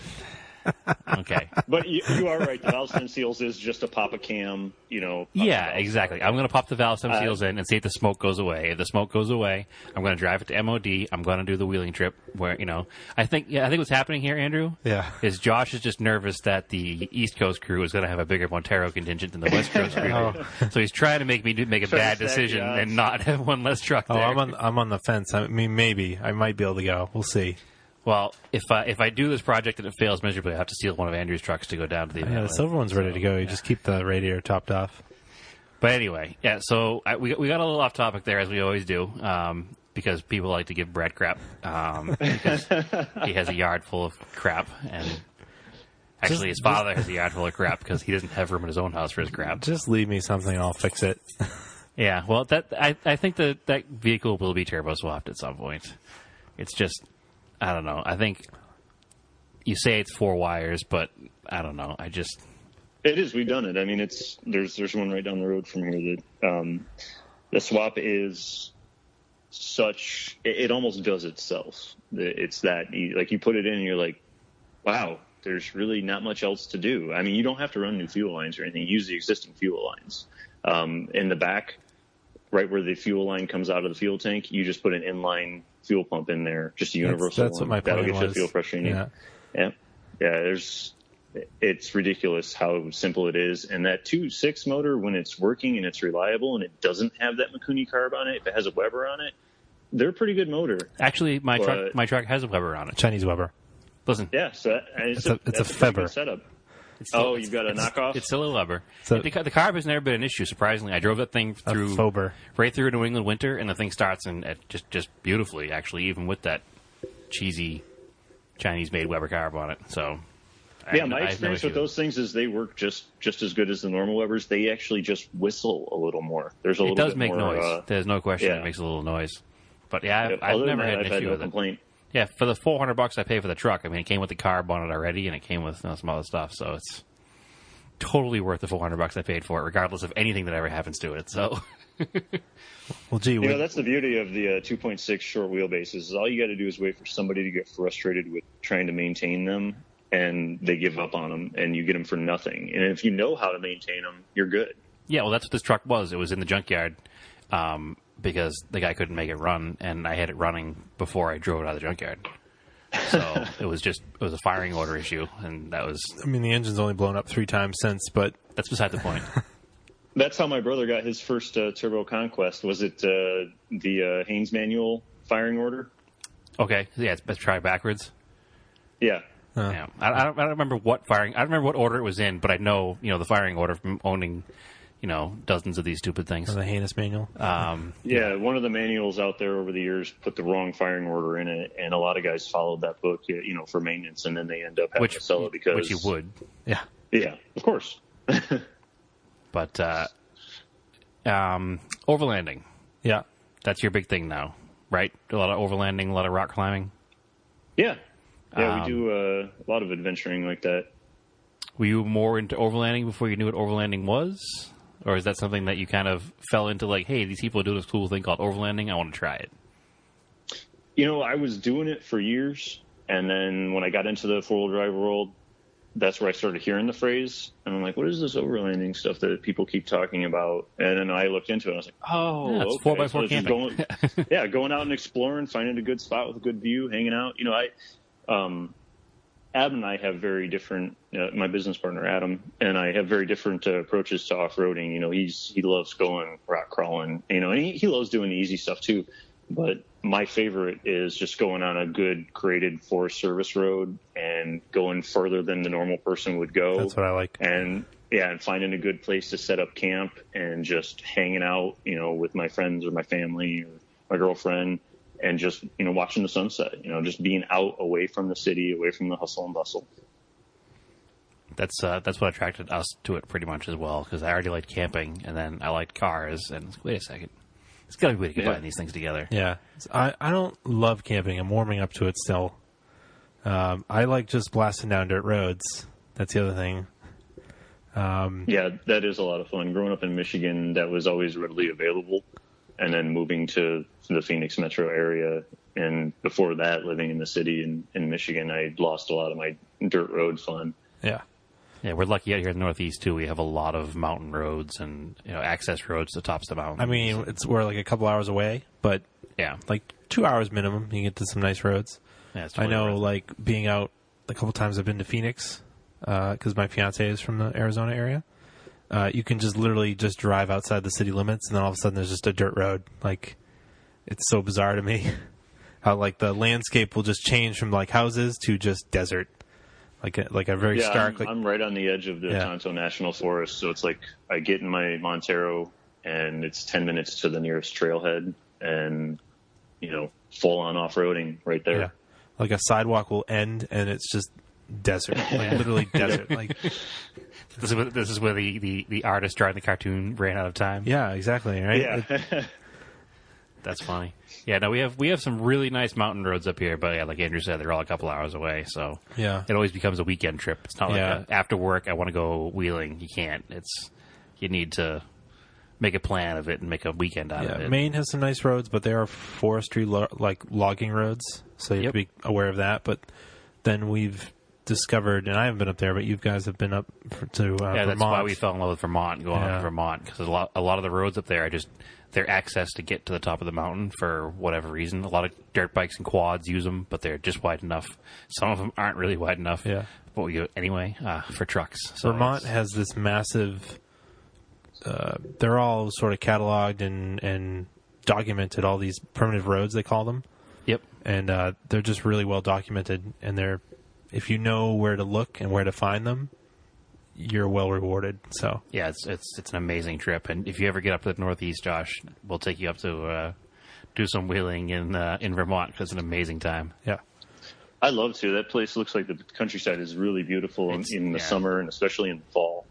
Okay. but you, you are right. The valve stem seals is just a pop a cam, you know. Yeah, exactly. I'm going to pop the valve stem Uh, seals in and see if the smoke goes away. If the smoke goes away, I'm going to drive it to MOD. I'm going to do the wheeling trip where you know. I think yeah, I think what's happening here, Andrew. Yeah. Is Josh is just nervous that the East Coast crew is going to have a bigger Montero contingent than the West Coast crew. Oh. So he's trying to make me do, make a Trying bad decision and not have one less truck Oh, there. I'm on. I'm on the fence. I mean, maybe I might be able to go. We'll see. Well, if I, if I do this project and it fails miserably, I have to steal one of Andrew's trucks to go down to the. Yeah, the silver one's ready to go. You just keep the radiator topped off. But anyway, yeah. So I, we we got a little off topic there, as we always do, um, because people like to give Brad crap um, because he has a yard full of crap, and actually Just- his father has a yard full of crap because he doesn't have room in his own house for his crap. Just leave me something, and I'll fix it. Yeah, well, that I I think that that vehicle will be turbo swapped at some point. It's just I don't know. I think you say it's four wires, but I don't know. I just It is. We've done it. I mean, it's there's there's one right down the road from here that um, the swap is such. It, it almost does itself. It's that like you put it in and you're like, wow. There's really not much else to do. I mean, you don't have to run new fuel lines or anything. Use the existing fuel lines. Um, in the back, right where the fuel line comes out of the fuel tank, you just put an inline fuel pump in there, just a That's, universal that's what one. my That'll plan get you the fuel pressure you need. Yeah. Yeah, yeah. There's, it's ridiculous how simple it is, and that two six motor when it's working and it's reliable and it doesn't have that Mikuni carb on it, if it has a Weber on it, they're a pretty good motor. actually my truck my truck has a Weber on it. Chinese Weber. Listen, Yeah, so that, and it's, It's a- it's that's a pretty good Feber. setup. It's Oh, you've got a it's- knockoff? It's still a Weber. So- the, the carb has never been an issue. Surprisingly, I drove that thing through Fober. right through a New England winter, and the thing starts and it just just beautifully. Actually, even with that cheesy Chinese-made Weber carb on it. So, Yeah, my I have no experience with those things is they work just just as good as the normal Webers. They actually just whistle a little more. There's a It little does bit make more, noise. uh, There's no question yeah. it makes a little noise. But yeah, I've, yeah, I've never that, had an I've had no with it. Complaint. Yeah, for the four hundred bucks I paid for the truck, I mean, it came with the carb on it already, and it came with you know, some other stuff, so it's totally worth the four hundred bucks I paid for it, regardless of anything that ever happens to it. So, Well, gee, You we- know, that's the beauty of the uh, 2.6 short wheelbases. Is all you got to do is wait for somebody to get frustrated with trying to maintain them, and they give up on them, and you get them for nothing. And if you know how to maintain them, you're good. yeah, well, that's what this truck was. It was in the junkyard um, because the guy couldn't make it run, and I had it running before I drove it out of the junkyard. So it was just it was a firing order issue, and that was I mean, the engine's only blown up three times since, but that's beside the point. That's how my brother got his first uh, Turbo Conquest. Was it uh, the uh, Haynes manual firing order? Okay, yeah, it's best try backwards. Yeah. Yeah, I, I, don't, I don't remember what firing. I don't remember what order it was in, but I know you know the firing order from owning, you know, dozens of these stupid things. the heinous manual. Um, Yeah, one of the manuals out there over the years put the wrong firing order in it, and a lot of guys followed that book, you know, for maintenance, and then they end up having which to sell it because which you would, yeah. Yeah, of course. but uh, um, overlanding. Yeah. That's your big thing now, right? A lot of overlanding, a lot of rock climbing. Yeah, yeah, Um, we do uh, a lot of adventuring like that. Were you more into overlanding before you knew what overlanding was, or is that something that you kind of fell into? Like, hey, these people are doing this cool thing called overlanding. I want to try it. You know, I was doing it for years, and then when I got into the four wheel drive world, that's where I started hearing the phrase, and I'm like, "What is this overlanding stuff that people keep talking about?" And then I looked into it, and I was like, "Oh, Yeah, it's okay. 4x4 So camping. Going, yeah, going out and exploring, finding a good spot with a good view, hanging out. You know, I, um, Adam and I have very different. Uh, my business partner Adam and I have very different uh, approaches to off roading. You know, he's he loves going rock crawling. You know, and he, he loves doing the easy stuff too. But my favorite is just going on a good graded Forest Service road and going further than the normal person would go. That's what I like. And yeah, and finding a good place to set up camp and just hanging out, you know, with my friends or my family or my girlfriend and just, you know, watching the sunset, you know, just being out away from the city, away from the hustle and bustle. That's uh, that's what attracted us to it pretty much as well because I already liked camping and then I liked cars and wait a second, it's got to be a way to combine Yeah. these things together. Yeah, I I don't love camping. I'm warming up to it still. Um, I like just blasting down dirt roads. That's the other thing. Yeah, that is a lot of fun. Growing up in Michigan, that was always readily available. And then moving to the Phoenix metro area. And before that, living in the city in, in Michigan, I lost a lot of my dirt road fun. Yeah, Yeah, we're lucky out here in the Northeast too. We have a lot of mountain roads and you know access roads to tops of the mountains. I mean it's we're like a couple hours away, but yeah, like two hours minimum. You can get to some nice roads. yeah it's I know, worth like being out a couple times. I've been to Phoenix uh, because my fiance is from the Arizona area. Uh, you can just literally just drive outside the city limits, and then all of a sudden there's just a dirt road. Like it's so bizarre to me how like the landscape will just change from like houses to just desert, like a, like a very Yeah, stark. I'm, like, I'm right on the edge of the Yeah. Tonto National Forest, so it's like I get in my Montero, and it's ten minutes to the nearest trailhead, and you know, full on off roading right there. yeah, like a sidewalk will end, and it's just desert, like literally desert. Like this is where, this is where the, the, the artist drawing the cartoon ran out of time. yeah, exactly. Right. Yeah. That's funny. Yeah, no, we have we have some really nice mountain roads up here, but yeah, like Andrew said, they're all a couple hours away, so Yeah. it always becomes a weekend trip. It's not like Yeah. a, after work I want to go wheeling. You can't. It's you need to make a plan of it and make a weekend out Yeah, of it. Maine has some nice roads, but they are forestry lo- like logging roads, so you have to be aware of that. But then we've discovered, and I haven't been up there, but you guys have been up for, to uh, yeah, that's Vermont. why we fell in love with Vermont, and going Yeah. up to Vermont because a lot a lot of the roads up there are just their access to get to the top of the mountain for whatever reason. A lot of dirt bikes and quads use them, but they're just wide enough. Some of them aren't really wide enough. Yeah. But we anyway uh, for trucks. So Vermont has this massive. Uh, they're all sort of cataloged and and documented. All these primitive roads, they call them, Yep. and uh, they're just really well documented. And they're, if you know where to look and where to find them, you're well rewarded. So Yeah, it's it's it's an amazing trip, and if you ever get up to the Northeast, Josh, we'll take you up to uh, do some wheeling in uh, in Vermont because it's an amazing time. yeah. I love to. That place looks like the countryside is really beautiful in, in the yeah. summer and especially in the fall.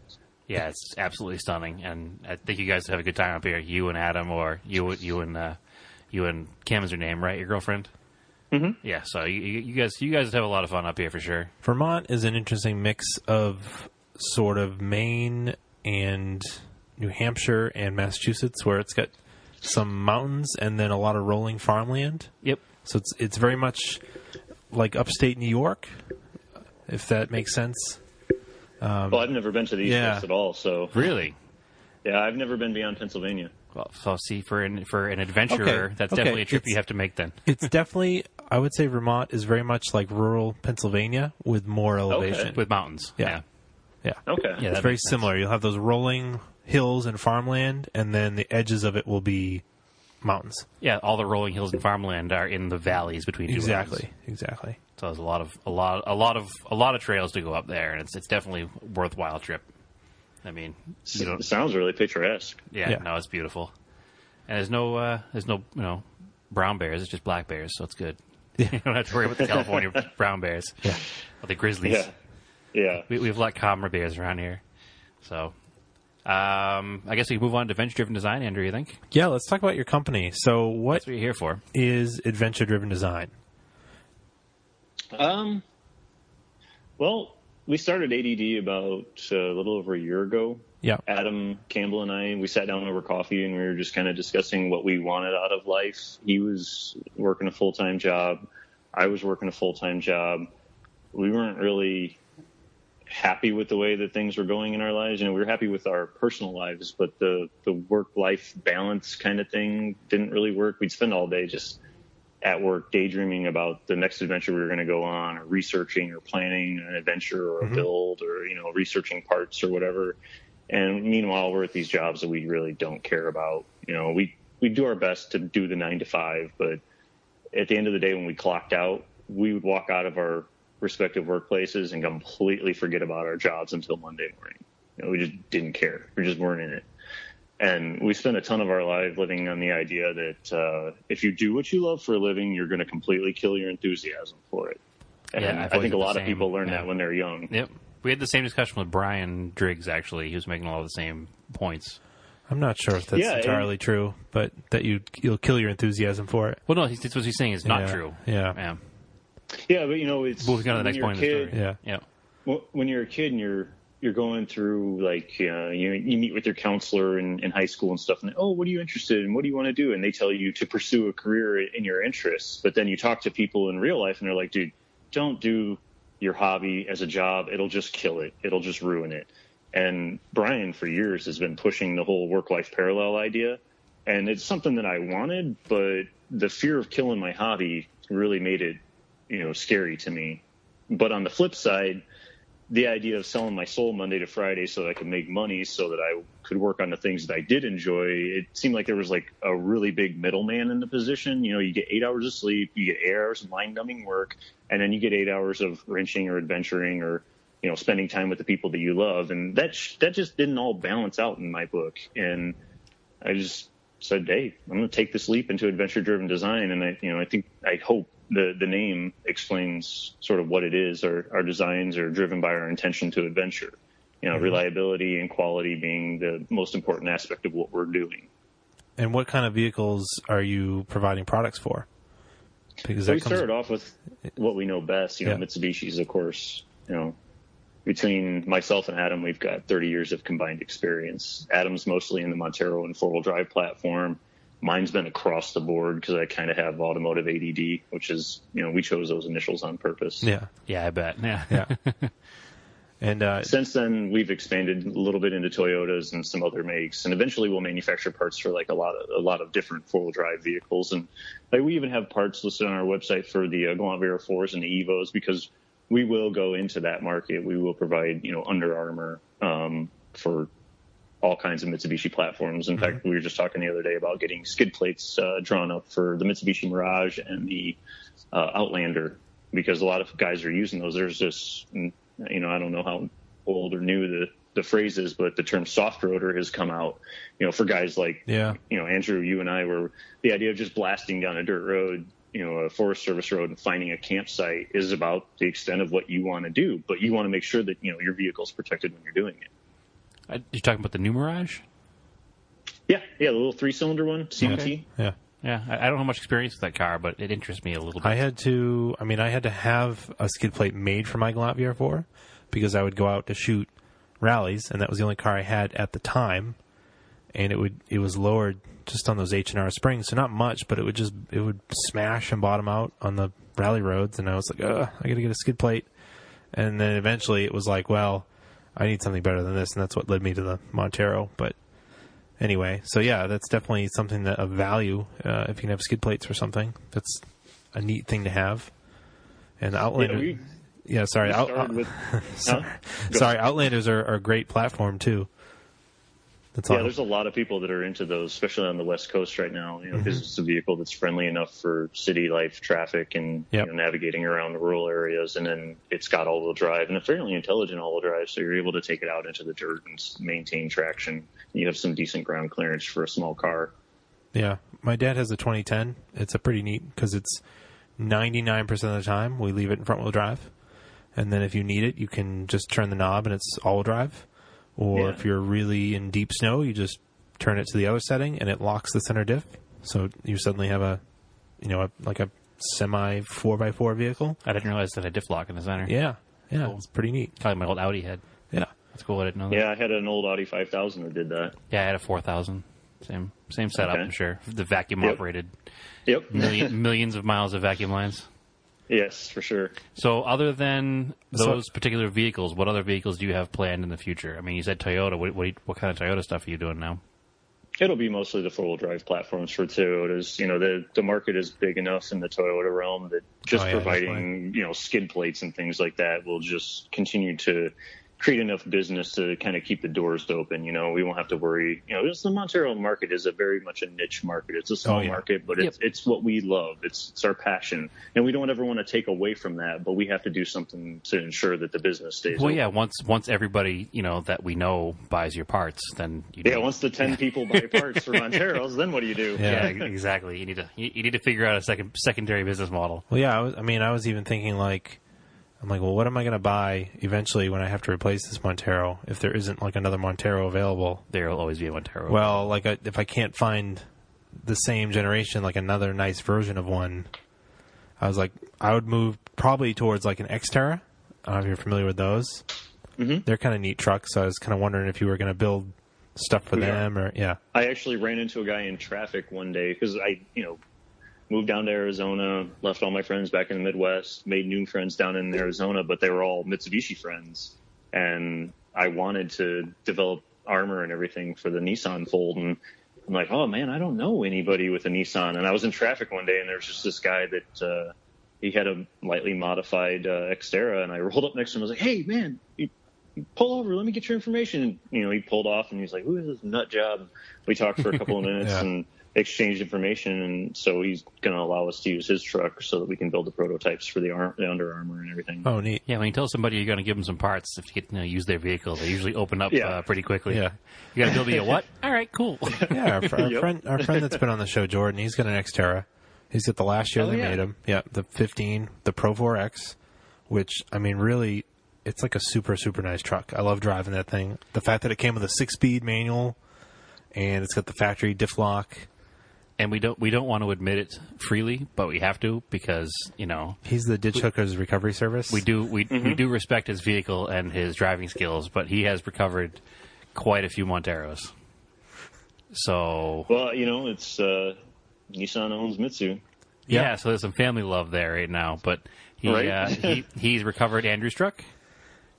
Yeah, it's absolutely stunning, and I think you guys have a good time up here. You and Adam, or you you and uh, you and Cam is your name, right? Your girlfriend. Mm-hmm. Yeah, so you, you you guys you guys have a lot of fun up here for sure. Vermont is an interesting mix of sort of Maine and New Hampshire and Massachusetts, where it's got some mountains and then a lot of rolling farmland. Yep. So it's it's very much like upstate New York, if that makes sense. Um, well, I've never been to the East yeah. Coast at all, so Really? yeah, I've never been beyond Pennsylvania. Well, so see for an for an adventurer, Okay, that's okay, definitely a trip it's- you have to make. Then It's definitely, I would say, Vermont is very much like rural Pennsylvania with more elevation. with mountains. Yeah. Yeah, Okay. Yeah, it's very makes sense. similar. You'll have those rolling hills and farmland, and then the edges of it will be mountains. Yeah, all the rolling hills and farmland are in the valleys between two Exactly, mountains. exactly. So there's a lot of a lot a lot of a lot of trails to go up there, and it's it's definitely a worthwhile trip. I mean, you It sounds really picturesque. yeah, Yeah. no, it's beautiful, and there's no uh, there's no you know brown bears. It's just black bears, so it's good. you don't have to worry about the California brown bears. Yeah. or the grizzlies. Yeah. Yeah. We, we have a lot calmer bears around here. So, um, I guess we can move on to adventure driven design, Andrew. You think Yeah, let's talk about your company. So, what that's what you're here for? is adventure driven design? Um, well, we started ADD about uh, a little over a year ago. Yeah. Adam Campbell and I, we sat down over coffee and we were just kind of discussing what we wanted out of life. He was working a full time job. I was working a full time job. We weren't really happy with the way that things were going in our lives. You know, we were happy with our personal lives, but the, the work life balance kind of thing didn't really work. We'd spend all day just at work daydreaming about the next adventure we were going to go on or researching or planning an adventure or a mm-hmm. build or, you know, researching parts or whatever. And meanwhile, we're at these jobs that we really don't care about. You know, we, we do our best to do the nine to five, but at the end of the day, when we clocked out, we would walk out of our respective workplaces and completely forget about our jobs until Monday morning. You know, we just didn't care. We just weren't in it. And we spend a ton of our life living on the idea that uh, if you do what you love for a living, you're going to completely kill your enthusiasm for it. And Yeah, I've I always think a had the lot of people learn yeah. that when they're young. Yep. We had the same discussion with Brian Driggs. Actually, he was making a lot of the same points. I'm not sure if that's Yeah, and- entirely true, but that you you'll kill your enthusiasm for it. Well, no, he's, that's what he's saying is not Yeah, true. yeah. yeah. Yeah, but you know, it's Moving on to the next you're point of the kid- story. Yeah. Yeah. Well, when you're a kid and you're you're going through like uh, you you meet with your counselor in, in high school and stuff, and oh, what are you interested in? What do you want to do? And they tell you to pursue a career in your interests, but then you talk to people in real life, and they're like, dude, don't do your hobby as a job. It'll just kill it. It'll just ruin it. And Brian, for years, has been pushing the whole work life parallel idea, and it's something that I wanted, but the fear of killing my hobby really made it, you know, scary to me. But on the flip side, the idea of selling my soul Monday to Friday so that I could make money so that I could work on the things that I did enjoy, it seemed like there was like a really big middleman in the position. You know, you get eight hours of sleep, you get eight hours of mind numbing work, and then you get eight hours of wrenching or adventuring or, you know, spending time with the people that you love. And that, sh- that just didn't all balance out in my book. And I just said, Hey, I'm going to take this leap into adventure driven design. And I, you know, I think, I hope the, the name explains sort of what it is. Our, our designs are driven by our intention to adventure, you know, mm-hmm. reliability and quality being the most important aspect of what we're doing. And what kind of vehicles are you providing products for? Because we comes started off with what we know best, you know, Yeah. Mitsubishi's, of course, you know, between myself and Adam, we've got 30 years of combined experience. Adam's mostly in the Montero and four wheel drive platform. Mine's been across the board because I kind of have automotive ADD, which is, you know, we chose those initials on purpose. yeah, Yeah, I bet. Yeah. yeah. and uh, Since then, we've expanded a little bit into Toyotas and some other makes, and eventually we'll manufacture parts for like a lot of a lot of different four wheel drive vehicles. And like we even have parts listed on our website for the uh, Galant VR4s and the Evos because we will go into that market. We will provide you know Under Armour um, for all kinds of Mitsubishi platforms. In fact, we were just talking the other day about getting skid plates uh, drawn up for the Mitsubishi Mirage and the uh, Outlander because a lot of guys are using those. There's this, mm, you know, I don't know how old or new the the phrase is, but the term soft roader has come out, you know, for guys like, Yeah. you know, Andrew, you and I were the idea of just blasting down a dirt road, you know, a Forest Service road and finding a campsite is about the extent of what you want to do, but you want to make sure that, you know, your vehicle's protected when you're doing it. Uh, You talking about the new Mirage? Yeah. Yeah. The little three cylinder one, CVT. yeah, Yeah, I, I don't have much experience with that car, but it interests me a little bit. I had to. I mean, I had to have a skid plate made for my Galant VR4 because I would go out to shoot rallies, and that was the only car I had at the time. And it would it was lowered just on those H and R springs, so not much, but it would just it would smash and bottom out on the rally roads, and I was like, Ugh, I got to get a skid plate. And then eventually it was like, well, I need something better than this, and that's what led me to the Montero. But anyway, so yeah, that's definitely something that of value uh, if you can have skid plates or something. That's a neat thing to have. And Outlander, Yeah, we, yeah, sorry, Out, with. sorry, Huh? Sorry, Outlanders are, are a great platform too. That's Yeah, all. there's a lot of people that are into those, especially on the West Coast right now. You know, because Mm-hmm. it's a vehicle that's friendly enough for city life, traffic, and Yep. you know, navigating around rural areas. And then it's got all-wheel drive and a fairly intelligent all-wheel drive, so you're able to take it out into the dirt and maintain traction. You have some decent ground clearance for a small car. Yeah, my dad has a 2010. It's a pretty neat because it's 99% of the time we leave it in front wheel drive, and then if you need it, you can just turn the knob and it's all wheel drive. Or Yeah. if you're really in deep snow, you just turn it to the other setting and it locks the center diff. So you suddenly have a, you know, a, like a semi four x four vehicle. I didn't realize that I diff lock in the center. Yeah, yeah, Cool. it's pretty neat. Probably my old Audi had. Yeah, That's cool. I didn't know that. Yeah, I had an old Audi 5000 that did that. Yeah, I had a 4000. Same same setup, Okay. I'm sure. The vacuum Yep. operated. Yep. Million, millions of miles of vacuum lines. Yes, for sure. So, other than So- those particular vehicles, what other vehicles do you have planned in the future? I mean, you said Toyota. What what, what kind of Toyota stuff are you doing now? It'll be mostly the four-wheel drive platforms for Toyotas. You know, the the market is big enough in the Toyota realm that just Oh, yeah, providing you know skid plates and things like that will just continue to create enough business to kind of keep the doors open. You know, we won't have to worry. You know, just the Montero market is a very much a niche market. It's a small Oh, yeah. market, but it's it's what we love. It's it's our passion, and we don't ever want to take away from that. But we have to do something to ensure that the business stays. Well, open. yeah. Once once everybody you know that we know buys your parts, then you Yeah, need- once the ten people buy parts for Monteros, then what do you do? yeah, exactly. You need to you, you need to figure out a second secondary business model. Well, yeah. I, was, I mean, I was even thinking like, I'm like, well, what am I going to buy eventually when I have to replace this Montero if there isn't like another Montero available? There will always be a Montero. Well, like I, if I can't find the same generation, like another nice version of one, I was like, I would move probably towards like an Xterra. I don't know if you're familiar with those. Mhm. They're kind of neat trucks. So I was kind of wondering if you were going to build stuff for We are. them or yeah. I actually ran into a guy in traffic one day because I, you know, moved down to Arizona, left all my friends back in the Midwest, made new friends down in Arizona, but they were all Mitsubishi friends. And I wanted to develop armor and everything for the Nissan Fold. And I'm like, oh man, I don't know anybody with a Nissan. And I was in traffic one day and there was just this guy that, uh, he had a lightly modified uh, Xterra, and I rolled up next to him. I was like, "Hey, man, you, you pull over. Let me get your information." And, you know, he pulled off, and he's like, "Who is this nut job?" We talked for a couple of minutes Yeah. and exchanged information, and so he's going to allow us to use his truck so that we can build the prototypes for the, ar- the Under Armour and everything. Oh, neat. yeah, when you tell somebody you're going to give them some parts if you get you know, use their vehicle, they usually open up Yeah. uh, pretty quickly. Yeah. You got to build me a what? All right, cool. Yeah, our, fr- our Yep. friend, our friend that's been on the show, Jordan, he's got an Xterra. He's got the last year Oh, they yeah. made him. Yeah, the 15, the Pro 4X, which I mean, really, it's like a super super nice truck. I love driving that thing. The fact that it came with a six speed manual, and it's got the factory diff lock. And we don't we don't want to admit it freely, but we have to because you know He's the ditch hookers recovery service. we do we we do respect his vehicle and his driving skills, but he has recovered quite a few Monteros. So Well, you know, it's uh, Nissan owns Mitsu. yeah. Yeah. so there's some family love there right now. But he Right. uh, he he's recovered Andrew's truck.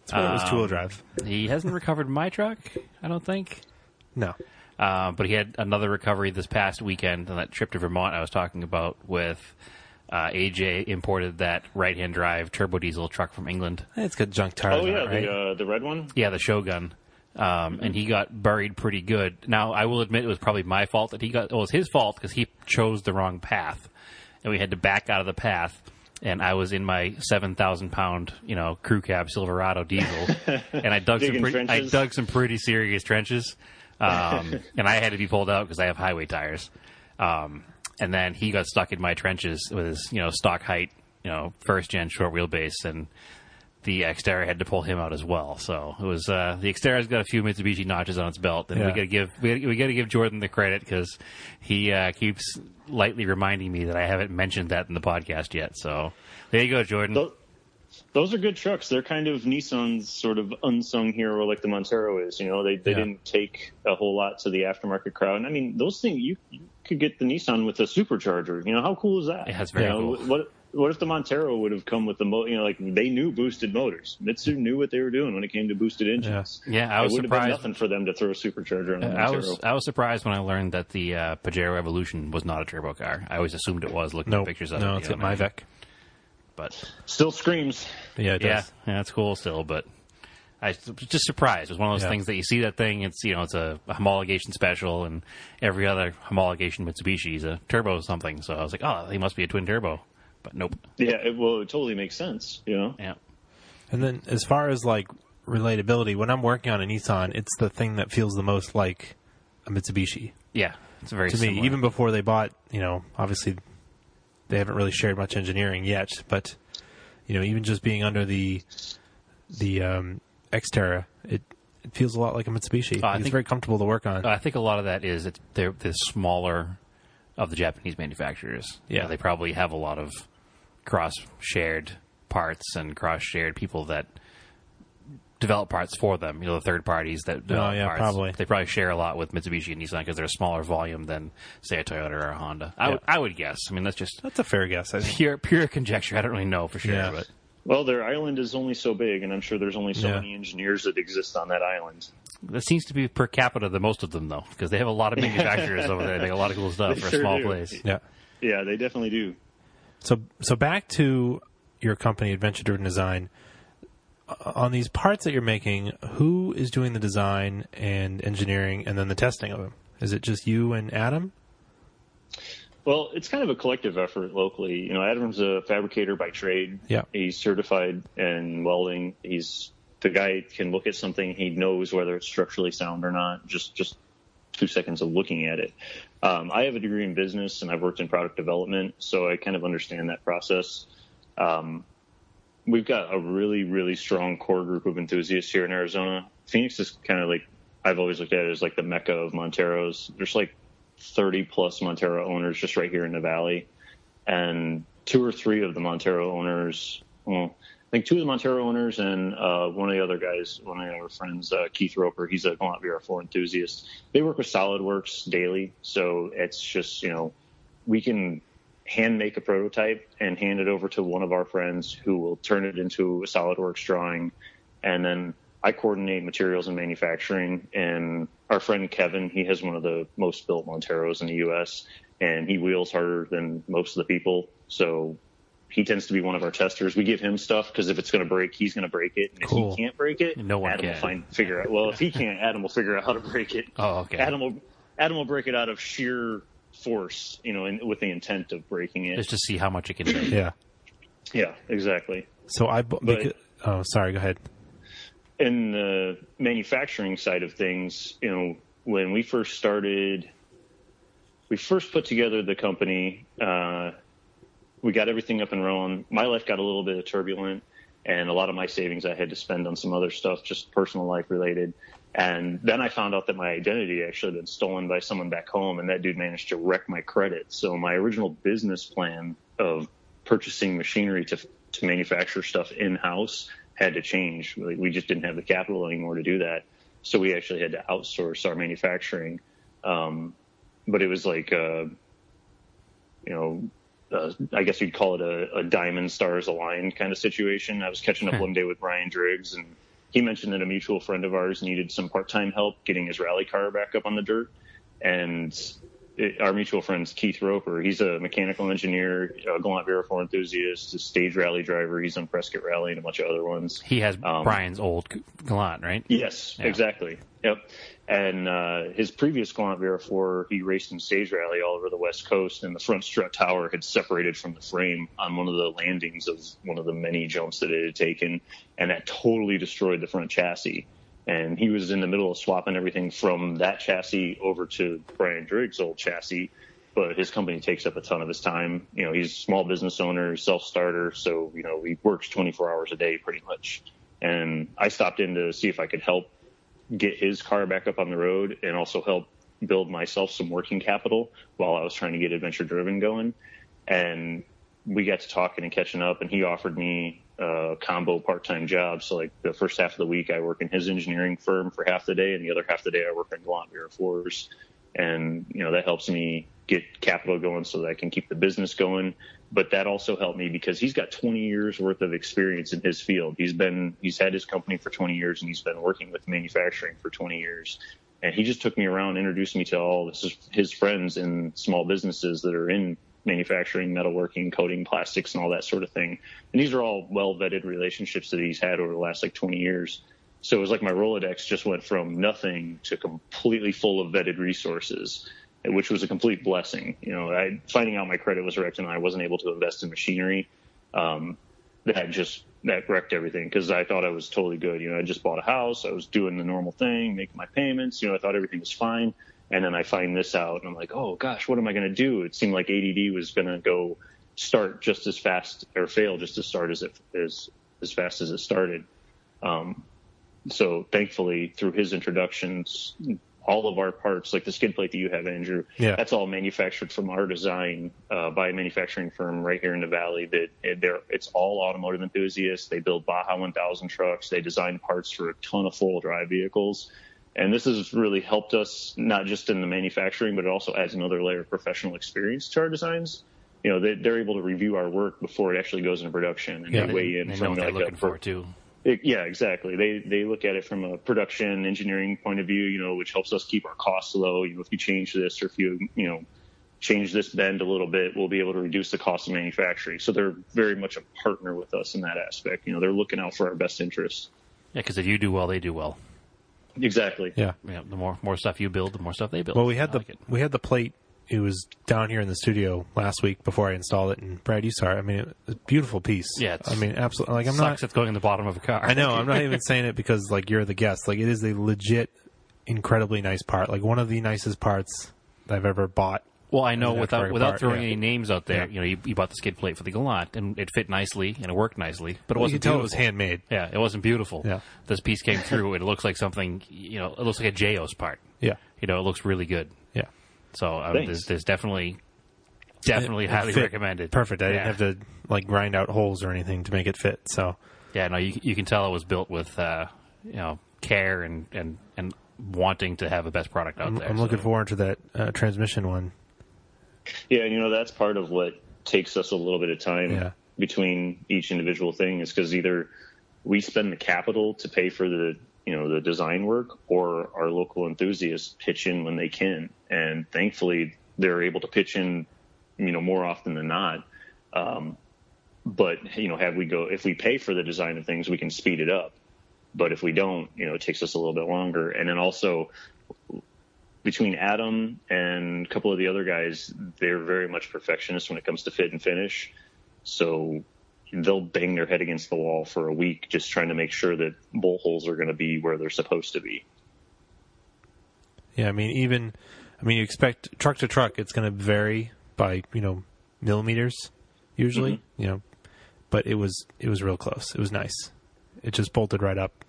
It's when it was um, two wheel drive. He hasn't recovered my truck, I don't think. No, Uh, but he had another recovery this past weekend on that trip to Vermont I was talking about with uh, AJ imported that right hand drive turbo diesel truck from England. it's got junk tires Oh yeah, it, right? the uh, the red one. Yeah, the Shogun. Um, and he got buried pretty good. Now, I will admit it was probably my fault that he got. It was his fault because he chose the wrong path, and we had to back out of the path. And I was in my seven thousand pound, you know, crew cab Silverado diesel, and I dug some Digging pretty, I dug some pretty serious trenches, um, and I had to be pulled out because I have highway tires. Um, and then he got stuck in my trenches with his, you know, stock height, you know, first gen short wheelbase, and the Xterra had to pull him out as well. So it was uh, the Xterra's got a few Mitsubishi notches on its belt, and we got to give we, we got to give Jordan the credit because he uh, keeps lightly reminding me that I haven't mentioned that in the podcast yet. So there you go, Jordan. Those, those are good trucks. They're kind of Nissan's sort of unsung hero, like the Montero is. You know, they they Yeah. didn't take a whole lot to the aftermarket crowd. And I mean, those things you, you could get the Nissan with a supercharger. You know, how cool is that? Yeah, that's very You know, cool. What what if the Montero would have come with the mo? You know, like they knew boosted motors. Mitsu knew what they were doing when it came to boosted engines. Yeah, I it was would have been surprised. nothing for them to throw a supercharger on the I Montero. was I was surprised when I learned that the uh, Pajero Evolution was not a turbo car. I always assumed it was, looking No, at pictures of it. no, it. it's you at know what MIVEC. But Still screams. Yeah, it yeah, does. yeah, that's cool still. But I was just surprised. It was one of those Yeah. things that you see that thing. It's you know it's a, homologation special, and every other homologation Mitsubishi is a turbo something. So I was like, oh, he must be a twin turbo. But nope. Yeah, it, well, it totally makes sense. You know. Yeah. And then as far as like relatability, when I'm working on a Nissan, it's the thing that feels the most like a Mitsubishi Yeah, it's very to similar. me. Even before they bought, you know, obviously they haven't really shared much engineering yet, but you know, even just being under the the um, Xterra, it it feels a lot like a Mitsubishi. Oh, I it's very comfortable to work on. I think a lot of that is it's they're the smaller of the Japanese manufacturers. You Yeah. know, they probably have a lot of cross shared parts and cross shared people that develop parts for them. You know, the third parties that develop Oh, yeah, parts. probably. They probably share a lot with Mitsubishi and Nissan because they're a smaller volume than say a Toyota or a Honda. I, Yeah. would, I would guess. I mean, that's just That's a fair guess. I pure pure conjecture. I don't really know for sure, Yeah. but Well, their island is only so big, and I'm sure there's only so Yeah. many engineers that exist on that island. that seems to be per capita the most of them though, because they have a lot of manufacturers over there. They make a lot of cool stuff They for sure a small do. place. Yeah. Yeah, they definitely do. So so back to your company, Adventure Driven Design. On these parts that you're making, who is doing the design and engineering, and then the testing of them? Is it just you and Adam? Well, it's kind of a collective effort locally. You know, Adam's a fabricator by trade. Yeah. He's certified in welding. He's the guy can look at something, he knows whether it's structurally sound or not. Just just two seconds of looking at it. Um, I have a degree in business and I've worked in product development, so I kind of understand that process. Um, we've got a really, really strong core group of enthusiasts here in Arizona. Phoenix is kind of like I've always looked at it as like the mecca of Monteros. There's like 30 plus Montero owners just right here in the valley, and two or three of the Montero owners. Well, I think two of the Montero owners and uh, one of the other guys, one of our friends, uh, Keith Roper. He's a Galant VR4 enthusiast. They work with SolidWorks daily, so it's just you know we can hand make a prototype and hand it over to one of our friends who will turn it into a SolidWorks drawing, and then I coordinate materials and manufacturing. And our friend Kevin, he has one of the most built Monteros in the U.S. and he wheels harder than most of the people, so he tends to be one of our testers. We give him stuff because if it's going to break, he's going to break it. And Cool. if he can't break it, No one Adam can. will find figure out. Well, if he can't, Adam will figure out how to break it. Oh, okay. Adam will Adam will break it out of sheer force, you know, in, with the intent of breaking it. Just to see how much it can take. Yeah. Yeah, exactly. So I. bu- But- beca- oh, sorry. Go ahead. in the manufacturing side of things, you know, when we first started, we first put together the company. Uh, we got everything up and rolling. My life got a little bit turbulent, and a lot of my savings I had to spend on some other stuff, just personal life related. And then I found out that my identity actually had been stolen by someone back home, and that dude managed to wreck my credit. So my original business plan of purchasing machinery to to manufacture stuff in house had to change. We we just didn't have the capital anymore to do that, so we actually had to outsource our manufacturing. Um, but it was like, uh, you know, uh, I guess you'd call it a, a diamond stars aligned kind of situation. I was catching up one day with Brian Driggs, and he mentioned that a mutual friend of ours needed some part time help getting his rally car back up on the dirt, and it, our mutual friend's Keith Roper. He's a mechanical engineer, a Galant 4 enthusiast, a stage rally driver. He's on Prescott Rally and a bunch of other ones. He has Um, Brian's old Galant, right? Yes, Yeah. exactly. Yep. And uh, his previous Galant VR4, he raced in stage rally all over the West Coast, and the front strut tower had separated from the frame on one of the landings of one of the many jumps that it had taken, and that totally destroyed the front chassis. And he was in the middle of swapping everything from that chassis over to Brian Driggs' old chassis, but his company takes up a ton of his time. You know, he's a small business owner, self starter, so you know he works 24 hours a day pretty much. And I stopped in to see if I could help get his car back up on the road and also help build myself some working capital while I was trying to get Adventure Driven going. And we got to talking and catching up, and he offered me a combo part time job. So, like the first half of the week, I work in his engineering firm for half the day, and the other half of the day, I work in Gallant Air Force. And, you know, that helps me get capital going so that I can keep the business going. But that also helped me because he's got 20 years worth of experience in his field. He's been, he's had his company for 20 years and he's been working with manufacturing for 20 years. And he just took me around, introduced me to all his, friends in small businesses that are in manufacturing, metalworking, coating, plastics, and all that sort of thing. And these are all well vetted relationships that he's had over the last like 20 years. So it was like my Rolodex just went from nothing to completely full of vetted resources, which was a complete blessing. You know, I, finding out my credit was wrecked and I wasn't able to invest in machinery, um, that just that wrecked everything because I thought I was totally good. You know, I just bought a house, I was doing the normal thing, making my payments. You know, I thought everything was fine. And then I find this out and I'm like, oh gosh, what am I going to do? It seemed like ADD was going to go start just as fast or fail just as start as it as as fast as it started. Um, so thankfully, through his introductions, all of our parts, like the skid plate that you have, Andrew, Yeah. that's all manufactured from our design uh, by a manufacturing firm right here in the valley. That they're it's all automotive enthusiasts. They build Baja 1000 trucks. They design parts for a ton of full drive vehicles. And this has really helped us not just in the manufacturing, but it also adds another layer of professional experience to our designs. You know, they, they're able to review our work before it actually goes into production and Yeah. they weigh in They know from what they're like looking a, for too. It, yeah, exactly. They they look at it from a production engineering point of view, you know, which helps us keep our costs low. You know, if you change this or if you you know change this bend a little bit, we'll be able to reduce the cost of manufacturing. So they're very much a partner with us in that aspect. You know, they're looking out for our best interests. Yeah, because if you do well, they do well. Exactly. Yeah. yeah. the more more stuff you build, the more stuff they build. Well, we had I the like we had the plate. It was down here in the studio last week before I installed it, and Brad, you saw it. I mean, a beautiful piece. Yeah, it's- I mean, absolutely. Like I'm sucks not. it's going in the bottom of a car. I know. I'm not even saying it because like you're the guest. Like it is a legit, incredibly nice part. Like one of the nicest parts I've ever bought. Well, I know without without part, throwing yeah. any names out there, Yeah. you know, you, you bought the skid plate for the Galant, and it fit nicely and it worked nicely, but it Well, you wasn't could tell it was handmade. Yeah, it wasn't beautiful. Yeah. This piece came through, it looks like something. You know, it looks like a Jaos part. Yeah, You know, it looks really good. Yeah. So uh, Thanks. there's, there's definitely, definitely It highly fit recommended. Perfect. I yeah. didn't have to like grind out holes or anything to make it fit. So Yeah, no, you you can tell it was built with uh, you know care and and and wanting to have the best product out I'm, there. I'm looking forward to that uh, transmission one. Yeah, you know that's part of what takes us a little bit of time Yeah. between each individual thing is because either we spend the capital to pay for the you know the design work, or our local enthusiasts pitch in when they can, and thankfully they're able to pitch in, you know, more often than not. Um, but you know, have we go if we pay for the design of things, we can speed it up. But if we don't, you know, it takes us a little bit longer. And then also between Adam and a couple of the other guys, they're very much perfectionists when it comes to fit and finish. So they'll bang their head against the wall for a week just trying to make sure that bolt holes are going to be where they're supposed to be. Yeah, I mean, even, I mean, you expect truck to truck, it's going to vary by you know millimeters usually, mm-hmm. you know, but it was it was real close. It was nice. It just bolted right up.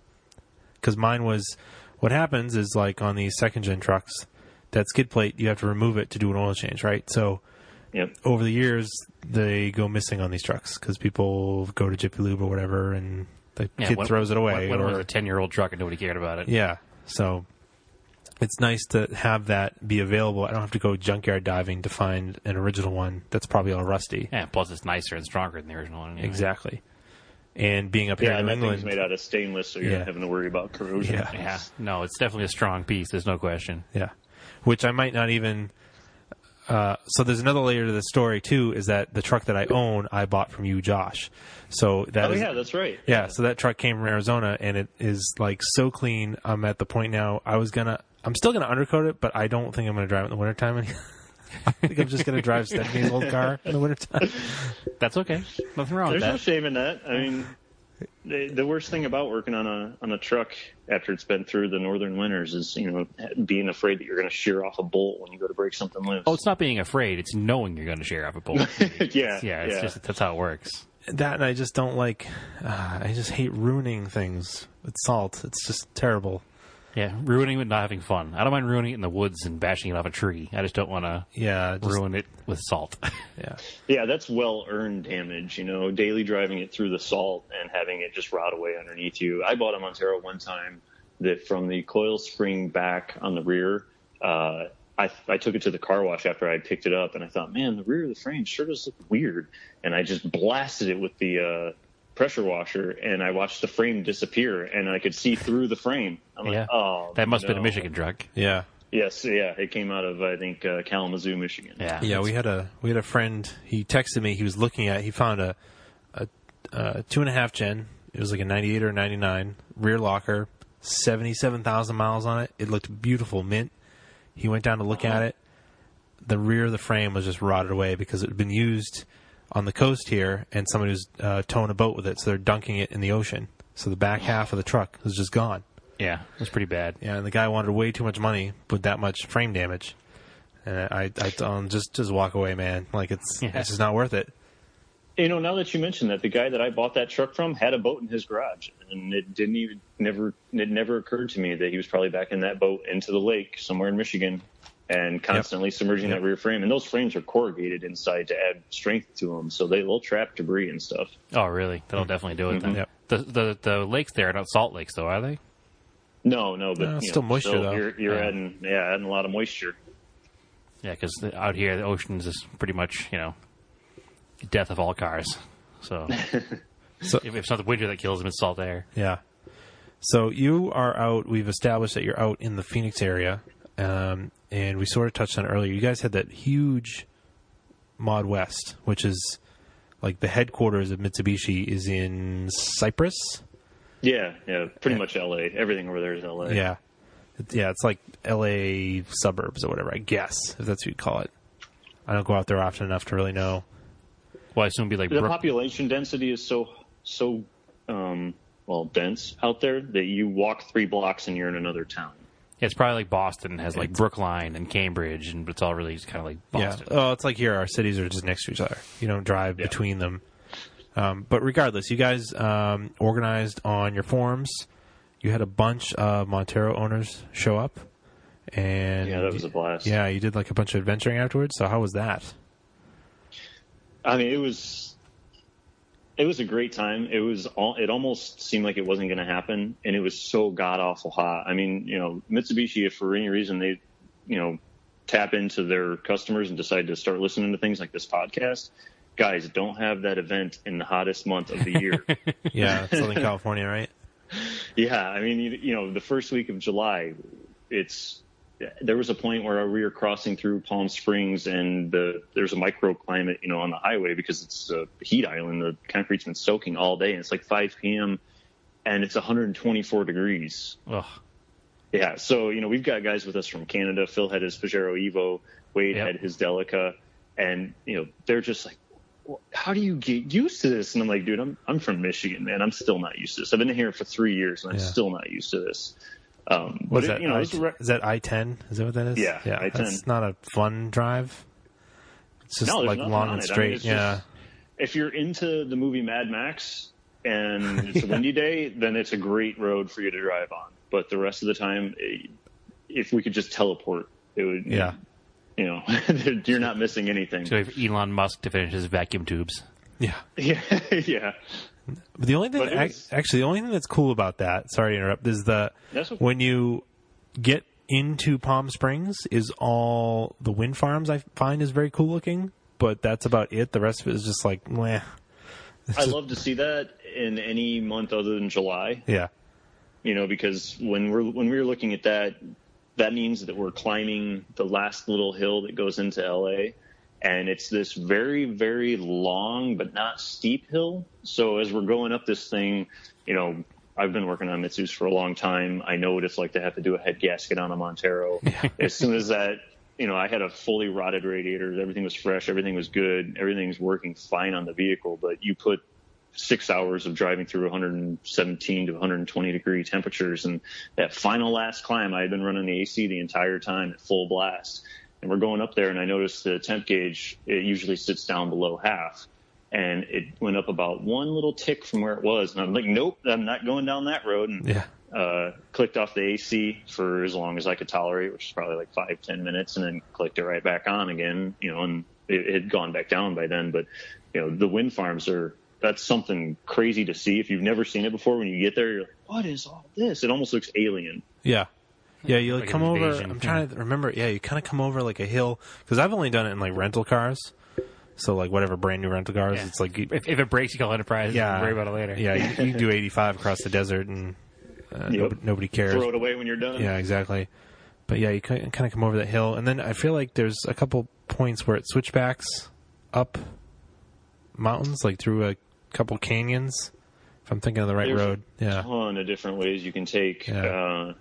Because mine was, what happens is like on these second gen trucks, that skid plate you have to remove it to do an oil change, right? So Yep. over the years they go missing on these trucks because people go to Jiffy Lube or whatever, and the Yeah, kid when- throws it away. When, when it or, was a ten year old truck and nobody cared about it. yeah. So it's nice to have that be available. I don't have to go junkyard diving to find an original one that's probably all rusty. Yeah, plus it's nicer and stronger than the original one. anyway. Exactly. And being up here Yeah, in and New thing's England. made out of stainless, so you're Yeah. not having to worry about corrosion. Yeah. Yeah, no, it's definitely a strong piece. There's no question. Yeah. Which I might not even. Uh, so there's another layer to the story too. Is that the truck that I own, I bought from you, Josh. So that Oh is- yeah, that's right. Yeah, so that truck came from Arizona, and it is like so clean. I'm at the point now. I was gonna, I'm still gonna undercoat it, but I don't think I'm gonna drive it in the wintertime. any- I think I'm just gonna drive Stephanie's old car in the wintertime. That's okay. Nothing wrong There's with no shame in that. I mean, the, the worst thing about working on a on a truck after it's been through the northern winters is you know being afraid that you're going to shear off a bolt when you go to break something loose. Oh, it's not being afraid; it's knowing you're going to shear off a bolt. yeah, yeah, it's just that's how it works. That and I just don't like. Uh, I just hate ruining things with salt. It's just terrible. Yeah, ruining it, and not having fun. I don't mind ruining it in the woods and bashing it off a tree. I just don't want to Yeah, just, ruin it with salt. yeah. yeah, that's well earned damage. You know, daily driving it through the salt and having it just rot away underneath you. I bought a Montero one time that from the coil spring back on the rear. Uh, I, I took it to the car wash after I picked it up, and I thought, man, the rear of the frame sure does look weird. And I just blasted it with the uh, pressure washer, and I watched the frame disappear, and I could see through the frame. I'm yeah, like, oh, that must have been a. Michigan truck. Yeah. Yes, yeah, it came out of I think uh, Kalamazoo, Michigan. Yeah, Yeah, we had a we had a friend. He texted me. He was looking at. He found a a, a two and a half gen. It was like a ninety eight or ninety nine rear locker, seventy seven thousand miles on it. It looked beautiful, mint. He went down to look at it. The rear of the frame was just rotted away because it had been used on the coast here, and somebody was uh, towing a boat with it, so they're dunking it in the ocean. So the back half of the truck was just gone. yeah, it was pretty bad. Yeah, and the guy wanted way too much money with that much frame damage. And I, I told him just, just walk away, man. Like it's, Yeah. it's just not worth it. You know, now that you mention that, the guy that I bought that truck from had a boat in his garage, and it didn't even never it never occurred to me that he was probably back in that boat into the lake somewhere in Michigan, and constantly submerging Yep. that rear frame. And those frames are corrugated inside to add strength to them, so they will trap debris and stuff. Oh, really? That'll definitely do it. Then. Yep. The, the the lakes there are not salt lakes, though, are they? No, no, but No, it's still know, moisture, though. You're, you're Yeah. adding yeah, adding a lot of moisture. Yeah, because out here the oceans is pretty much you know death of all cars. So So if, if it's not the winter that kills them, it's salt air. yeah. So you are out. We've established that you're out in the Phoenix area, um, and we sort of touched on it earlier. You guys had that huge Mod West, which is like the headquarters of Mitsubishi is in Cypress. Yeah, yeah, pretty Yeah. much L.A. Everything over there is L.A. Yeah. Yeah, it's like LA suburbs or whatever, I guess, if that's what you call it. I don't go out there often enough to really know. Well, I assume it'd be like the Brook- population density is so so um, well dense out there that you walk three blocks and you're in another town. Yeah, it's probably like Boston has like Brookline and Cambridge, and it's all really just kind of like Boston. Yeah. Oh, it's like here, our cities are just next to each other. You don't drive Yeah. between them. Um, but regardless, you guys um, organized on your forums. You had a bunch of Montero owners show up, and Yeah, that was a blast. yeah, you did like a bunch of adventuring afterwards. So how was that? I mean, it was it was a great time. It was all. It almost seemed like it wasn't going to happen, and it was so god awful hot. I mean, you know, Mitsubishi, if for any reason they, you know, tap into their customers and decide to start listening to things like this podcast, guys, don't have that event in the hottest month of the year. Yeah, Southern California, right? Yeah, I mean, you, you know, the first week of July, it's there was a point where we were crossing through Palm Springs, and the there's a microclimate, you know, on the highway because it's a heat island. The concrete's been soaking all day, and it's like 5 p.m. and it's 124 degrees. Ugh. Yeah, so you know, we've got guys with us from Canada. Phil had his Pajero Evo, Wade Yep. had his Delica, and you know, they're just like. "Well, How do you get used to this? And I'm like, dude, I'm I'm from Michigan, man. I'm still not used to this. I've been here for three years, and I'm Yeah. still not used to this. Um, Was but that it, you know, I, it's re- is that I ten? Is that what that is? Yeah, yeah. I-10. That's not a fun drive. It's just No, like long and it. I mean, straight. yeah, just- if you're into the movie Mad Max and it's a windy day, then it's a great road for you to drive on. But the rest of the time, eh, if we could just teleport, it would. yeah. You know, you're not missing anything. So if Elon Musk to finish his vacuum tubes. Yeah. Yeah, yeah. But the only thing, was- actually, the only thing that's cool about that, sorry to interrupt, is the okay. when you get into Palm Springs, is all the wind farms. I find is very cool looking, but that's about it. The rest of it is just like, meh. It's I just- love to see that in any month other than July. yeah, you know, because when we're when we were looking at that, that means that we're climbing the last little hill that goes into LA, and it's this very very long but not steep hill. So as we're going up this thing, you know, I've been working on Mitsus for a long time. I know what it's like to have to do a head gasket on a Montero. as soon as that. You know, I had a fully rotted radiator. Everything was fresh. Everything was good. Everything's working fine on the vehicle. But you put six hours of driving through 117 to 120 degree temperatures. And that final last climb, I had been running the AC the entire time at full blast. And we're going up there, and I noticed the temp gauge, it usually sits down below half. And it went up about one little tick from where it was. And I'm like, nope, I'm not going down that road. And Yeah. uh, clicked off the AC for as long as I could tolerate, which is probably like five, ten minutes, and then clicked it right back on again, you know, and it, it had gone back down by then. But, you know, the wind farms are, that's something crazy to see. If you've never seen it before, when you get there, you're like, what is all this? It almost looks alien. Yeah. Yeah, you like, Like come over. I'm trying to remember. Yeah, you kind of come over like a hill because I've only done it in like rental cars. So like whatever brand new rental cars, Yeah. it's like you- If, if it breaks, you call Enterprise. yeah, worry about it later. Yeah, you, you do 85 across the desert and uh, Yep. nobody, nobody cares. Throw it away when you're done. Yeah, exactly. But yeah, you kind of come over that hill, and then I feel like there's a couple points where it switchbacks up mountains, like through a couple canyons. If I'm thinking of the right There's road, a yeah, ton of different ways you can take. Yeah. Uh,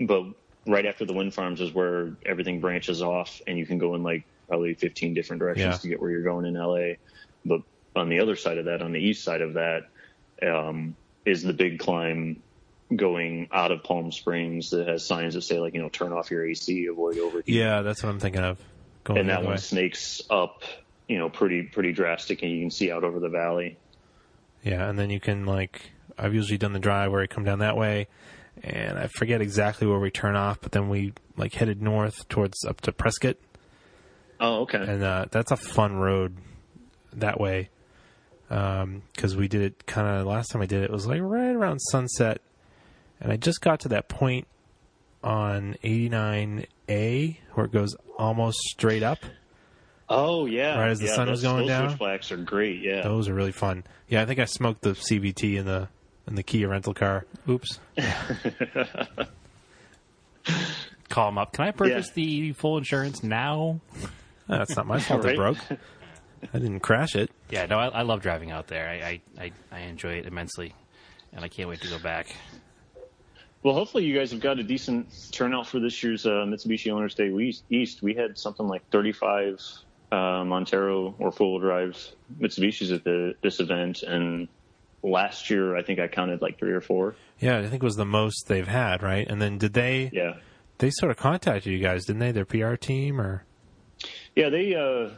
but right after the wind farms is where everything branches off, and you can go in like probably 15 different directions Yeah. to get where you're going in LA. But on the other side of that, on the east side of that, um, is the big climb going out of Palm Springs that has signs that say like you know turn off your AC, avoid overheat. yeah, that's what I'm thinking of. Going and that one way. snakes up, you know, pretty pretty drastic, and you can see out over the valley. Yeah, and then you can like I've usually done the drive where I come down that way, and I forget exactly where we turn off, but then we like headed north towards up to Prescott, Oh, okay. and uh, that's a fun road that way because we did it kind of last time I did it, it was like right around sunset, and I just got to that point on 89A where it goes almost straight up. Oh yeah, Right as the yeah, sun was those- going those down? Switchbacks are great. Yeah. Those are really fun. Yeah, I think I smoked the CVT in the in the Kia rental car. Oops. Call them up. Can I purchase Yeah. the full insurance now? Uh, That's not my fault it Right. broke. I didn't crash it. Yeah, no, I, I love driving out there. I, I, I, I enjoy it immensely, and I can't wait to go back. Well, hopefully you guys have got a decent turnout for this year's uh, Mitsubishi Owners Day East. East. We had something like 35 uh, Montero or four-wheel drive Mitsubishis at the, this event, and last year I think I counted like three or four. Yeah, I think it was the most they've had, right? And then did they Yeah, they sort of contacted you guys, didn't they? Their PR team or yeah. They uh,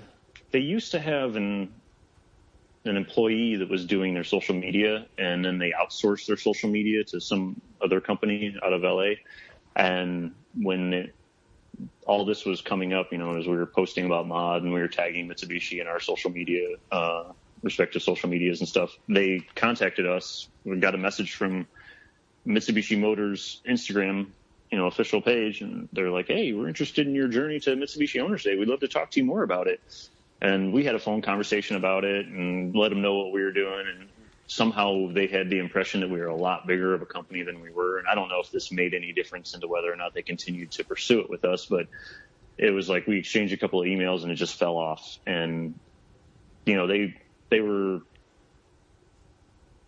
they used to have an an employee that was doing their social media, and then they outsourced their social media to some other company out of LA. And when it, all this was coming up, you know, as we were posting about mod and we were tagging Mitsubishi in our social media, uh, respective social medias and stuff, they contacted us. We got a message from Mitsubishi Motors Instagram, you know, official page, and they're like, "Hey, we're interested in your journey to Mitsubishi Owners Day. We'd love to talk to you more about it." And we had a phone conversation about it and let them know what we were doing. And somehow they had the impression that we were a lot bigger of a company than we were. And I don't know if this made any difference into whether or not they continued to pursue it with us, but it was like we exchanged a couple of emails and it just fell off. And you know, they they were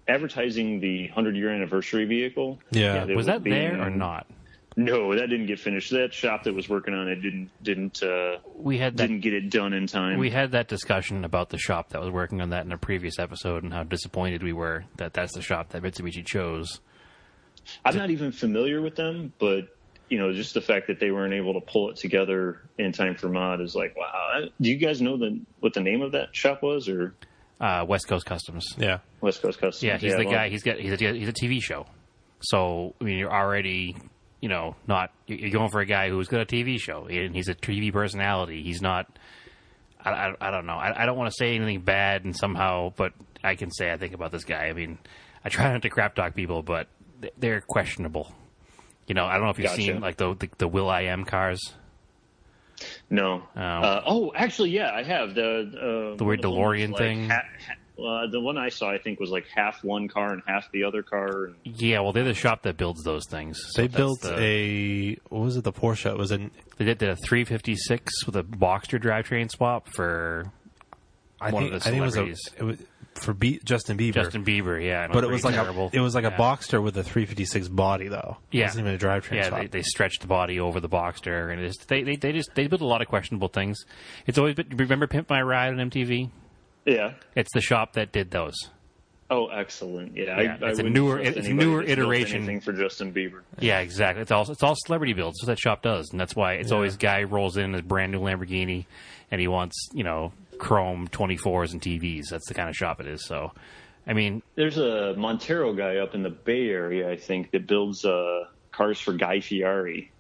advertising the 100 year anniversary vehicle. Yeah. It Was that being- there or not? No, that didn't get finished. That shop that was working on it didn't didn't uh, We had that. didn't get it done in time. We had that discussion about the shop that was working on that in a previous episode, and how disappointed we were that that's the shop that Mitsubishi chose. I'm not even familiar with them, but you know, just the fact that they weren't able to pull it together in time for mod is like, wow. Do you guys know the what the name of that shop was, or Uh, West Coast Customs. yeah. West Coast Customs? Yeah, he's the well, guy. He's got he's a, he's a TV show. So I mean, you're already you know not you're going for a guy who's got a TV show and he's a TV personality. He's not. I, I, I don't know. I, I don't want to say anything bad and somehow, but I can say I think about this guy. I mean, I try not to crap talk people, but they're questionable. You know, I don't know if you've Gotcha. seen like the the, the will.i.am cars. No. Oh. Uh, oh, actually, yeah, I have the uh, The weird one of them was DeLorean like thing? ha- ha- uh, the one I saw, I think, was like half one car and half the other car. And Yeah, well, they're the shop that builds those things. So They built the- a what was it? The Porsche. It was an They did a 356 with a Boxster drivetrain swap for I One think of the I think it was a it was for Be- Justin Bieber. Justin Bieber. Yeah, and but it was like terrible. a it was like Yeah. a Boxster with a 356 body though. Yeah. It wasn't even a drivetrain Yeah, they, they stretched the body over the Boxster, and it just, they, they they just they built a lot of questionable things. It's always been, remember Pimp My Ride on MTV. yeah, It's the shop that did those. Oh, excellent! Yeah, Yeah, I, I it's a newer- it's a newer iteration. for Justin Bieber. Yeah, exactly. It's all it's all celebrity builds. That's what that shop does, and that's why it's Yeah. always guy rolls in his brand new Lamborghini, and he wants you know chrome twenty fours and TVs. That's the kind of shop it is. So, I mean, There's a Montero guy up in the Bay Area, I think, that builds uh, cars for Guy Fieri.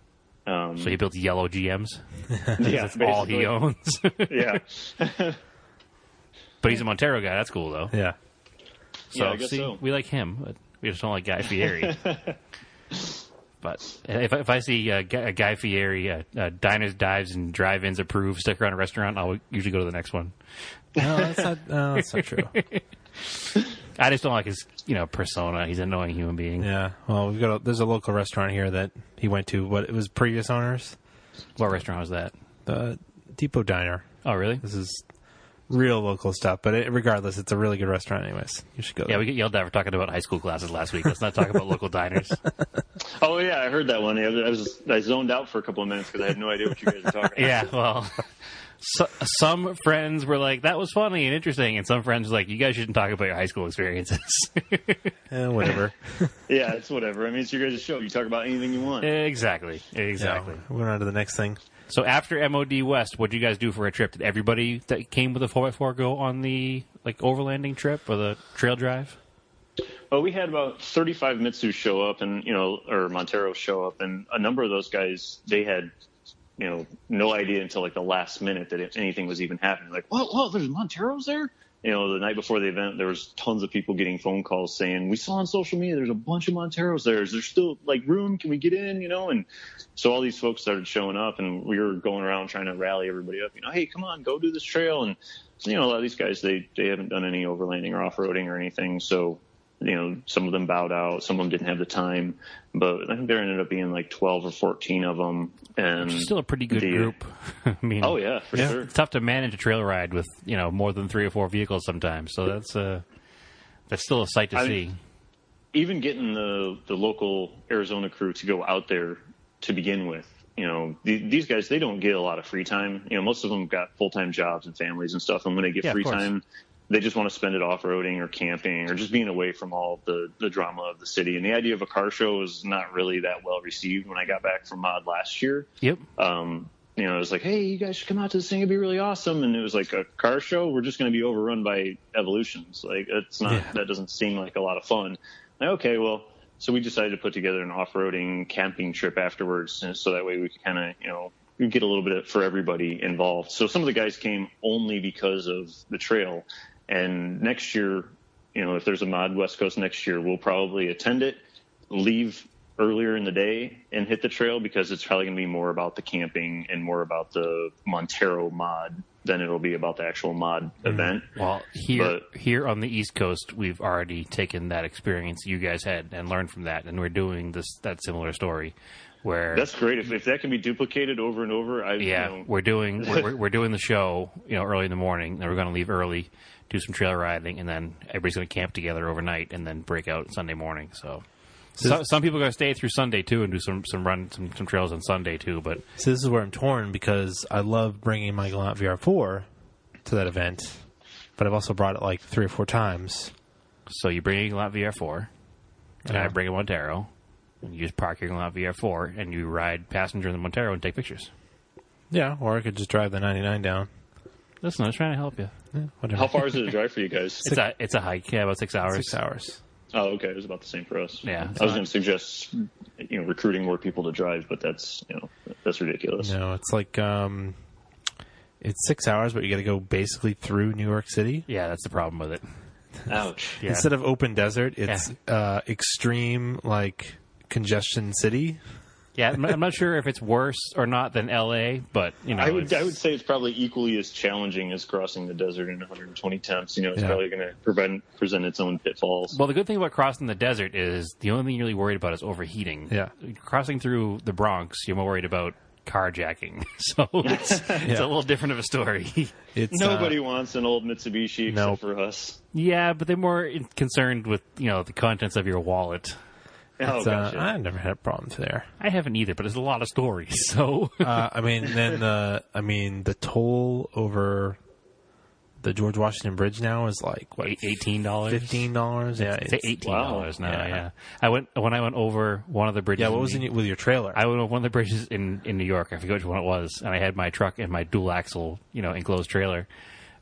Um, so he builds yellow GMs. yeah, That's all he owns. Yeah, but he's a Montero guy. That's cool though. Yeah. So Yeah, I guess see, so. we like him, but we just don't like Guy Fieri. but if, if I see uh, Guy, uh, Guy Fieri, uh, uh, diners, dives, and drive-ins approved sticker on a restaurant, I'll usually go to the next one. No, that's not. No, that's not true. I just don't like his, you know, persona. He's an annoying human being. Yeah. Well, we've got. A, there's a local restaurant here that he went to. What it was previous owners, What restaurant was that? the Depot Diner. Oh, really? This is real local stuff, but it, regardless, it's a really good restaurant. Anyways, you should go. Yeah, there. we get yelled at for talking about high school classes last week. Let's not talk about local diners. Oh yeah, I heard that one. I was I zoned out for a couple of minutes because I had no idea what you guys were talking about. Yeah, well, so, some friends were like, "That was funny and interesting," and some friends were like, "You guys shouldn't talk about your high school experiences." Eh, whatever. Yeah, it's whatever. I mean, it's your guys' show. You talk about anything you want. exactly, exactly. Yeah, we're going on to the next thing. So after MOD West, what did you guys do for a trip? Did everybody that came with a four x four go on the like overlanding trip or the trail drive? Well, we had about 35 Mitsu show up, and you know, or Montero show up, and a number of those guys they had, you know, no idea until like the last minute that anything was even happening. Like, whoa, whoa, there's Monteros there. You know, the night before the event, there was tons of people getting phone calls saying, "We saw on social media there's a bunch of Monteros there. Is there still like room? Can we get in?" You know, and so all these folks started showing up, and we were going around trying to rally everybody up. You know, hey, come on, go do this trail, and you know, a lot of these guys they they haven't done any overlanding or off roading or anything, so you know, some of them bowed out, some of them didn't have the time, but I think there ended up being like 12 or 14 of them. And Still a pretty good the- group. I mean, Oh yeah, for Yeah. sure. it's tough to manage a trail ride with you know more than three or four vehicles sometimes. So that's uh that's still a sight to I- see. Even getting the, the local Arizona crew to go out there to begin with, you know, the, these guys, they don't get a lot of free time. You know, most of them got full-time jobs and families and stuff. And when they get Yeah, free time, they just want to spend it off-roading or camping or just being away from all the, the drama of the city. And the idea of a car show was not really that well received when I got back from Mod last year. Yep. um, you know, it was like, hey, you guys should come out to this thing; it'd be really awesome. And it was like a car show. We're just going to be overrun by evolutions. Like, it's not. Yeah. That doesn't seem like a lot of fun. Like, okay, well, so we decided to put together an off-roading camping trip afterwards, and so that way we could kind of, you know, we get a little bit for everybody involved. So some of the guys came only because of the trail, and next year, you know, if there's a Mod West Coast next year, we'll probably attend it, leave earlier in the day and hit the trail because it's probably going to be more about the camping and more about the Montero mod than it'll be about the actual mod mm. event. Well, here But- here on the East Coast, we've already taken that experience you guys had and learned from that, and we're doing this that similar story where That's great. If, if that can be duplicated over and over, I yeah, you know, we're doing we're, we're- we're doing the show, you know, early in the morning. and we're going to leave early, do some trail riding, and then everybody's going to camp together overnight, and then break out Sunday morning. So. So, some people are going to stay through Sunday too and do some some run some, some trails on Sunday too. But So this is where I'm torn because I love bringing my Galant VR4 to that event, but I've also brought it like three or four times. so you bring a Galant VR4, and Yeah. I uh-huh. bring a Montero, and you just park your Galant VR4, and you ride passenger in the Montero and take pictures. Yeah, or I could just drive the 99 down. Listen, I was trying to help you. Yeah, whatever. how far is it to drive for you guys? It's a it's a hike, yeah, about six hours. Six hours. Oh, okay, it was about the same for us. Yeah, I was going to suggest you know recruiting more people to drive, but that's you know that's ridiculous. No, it's like um, it's six hours, but you got to go basically through New York City. Yeah, that's the problem with it. Ouch. Yeah. Instead of open desert, it's uh, extreme like congestion city. Yeah, I'm, I'm not sure if it's worse or not than L.A., but you know, I would it's- I would say it's probably equally as challenging as crossing the desert in 120 temps. You know, it's Yeah. probably going to prevent present its own pitfalls. Well, the good thing about crossing the desert is the only thing you're really worried about is overheating. Yeah. Crossing through the Bronx, you're more worried about carjacking. So it's, it's a little different of a story. It's Nobody Uh, wants an old Mitsubishi except Nope. for us. yeah, but they're more concerned with, you know, the contents of your wallet. Oh, it's, uh. I've never had problems there. I haven't either, but there's a lot of stories. So Uh, I mean, then the I mean the toll over the George Washington Bridge now is like what Eight- Eighteen dollars, fifteen dollars. Yeah, Say it's- eighteen dollars Wow. now. Yeah. Yeah. I went when I went over one of the bridges. Yeah, what was the- in, with your trailer? I went over one of the bridges in, in New York. I forget which one it was, and I had my truck and my dual axle, you know, enclosed trailer.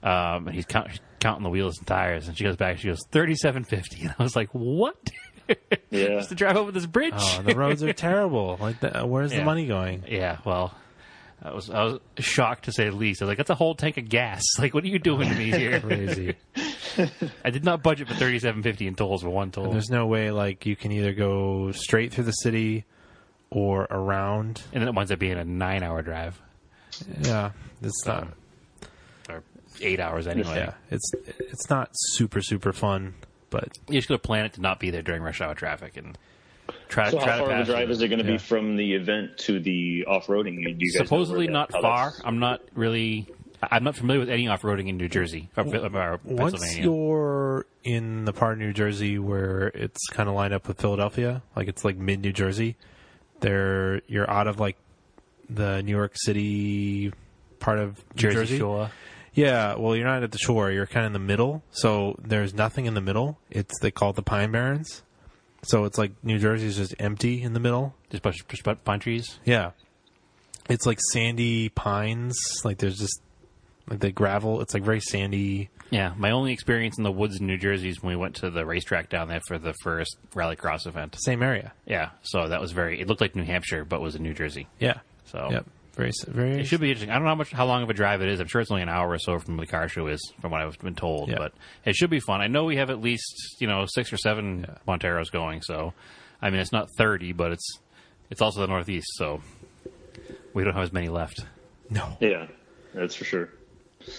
Um, and he's count, counting the wheels and tires, and she goes back. She goes thirty seven fifty, and I was like, "What? Yeah. Just to drive over this bridge?" oh, the roads are terrible. Like, the, uh, where's the money going? yeah, well, I was I was shocked to say the least. I was like, "That's a whole tank of gas. Like, what are you doing to me here?" Crazy. I did not budget for thirty seven fifty in tolls for one toll, There's no way like you can either go straight through the city or around. and then it winds up being a nine hour drive Yeah, it's not. or eight hours anyway. Yeah, it's it's not super super fun, but You just got to plan it to not be there during rush hour traffic and try So try how to far of pass a drive through. is it going to Yeah. be from the event to the off-roading? Do you guys Supposedly not that- far. I'm not really. I'm not familiar with any off roading in New Jersey or, or once you're in the part of New Jersey where it's kind of lined up with Philadelphia, like it's like mid New Jersey, there you're out of like the New York City part of New Jersey, Jersey. Shore. Yeah, well, you're not at the shore. You're kind of in the middle. So there's nothing in the middle. It's they call it the Pine Barrens. So it's like New Jersey's just empty in the middle. Just bunch, just bunch pine trees. Yeah, it's like sandy pines. Like there's just like the gravel. It's like very sandy. Yeah, my only experience in the woods in New Jersey is when we went to the racetrack down there for the first rallycross event. Same area. Yeah, so that was very. It looked like New Hampshire, but was in New Jersey. Yeah. So Yep. Very very. it should be interesting. I don't know how much, how long of a drive it is. I'm sure it's only an hour or so from the car show is, from what I've been told. Yeah. But it should be fun. I know we have at least you know six or seven Yeah. Monteros going. So, I mean, it's not thirty, but it's it's also the Northeast, so we don't have as many left. no. Yeah, that's for sure. So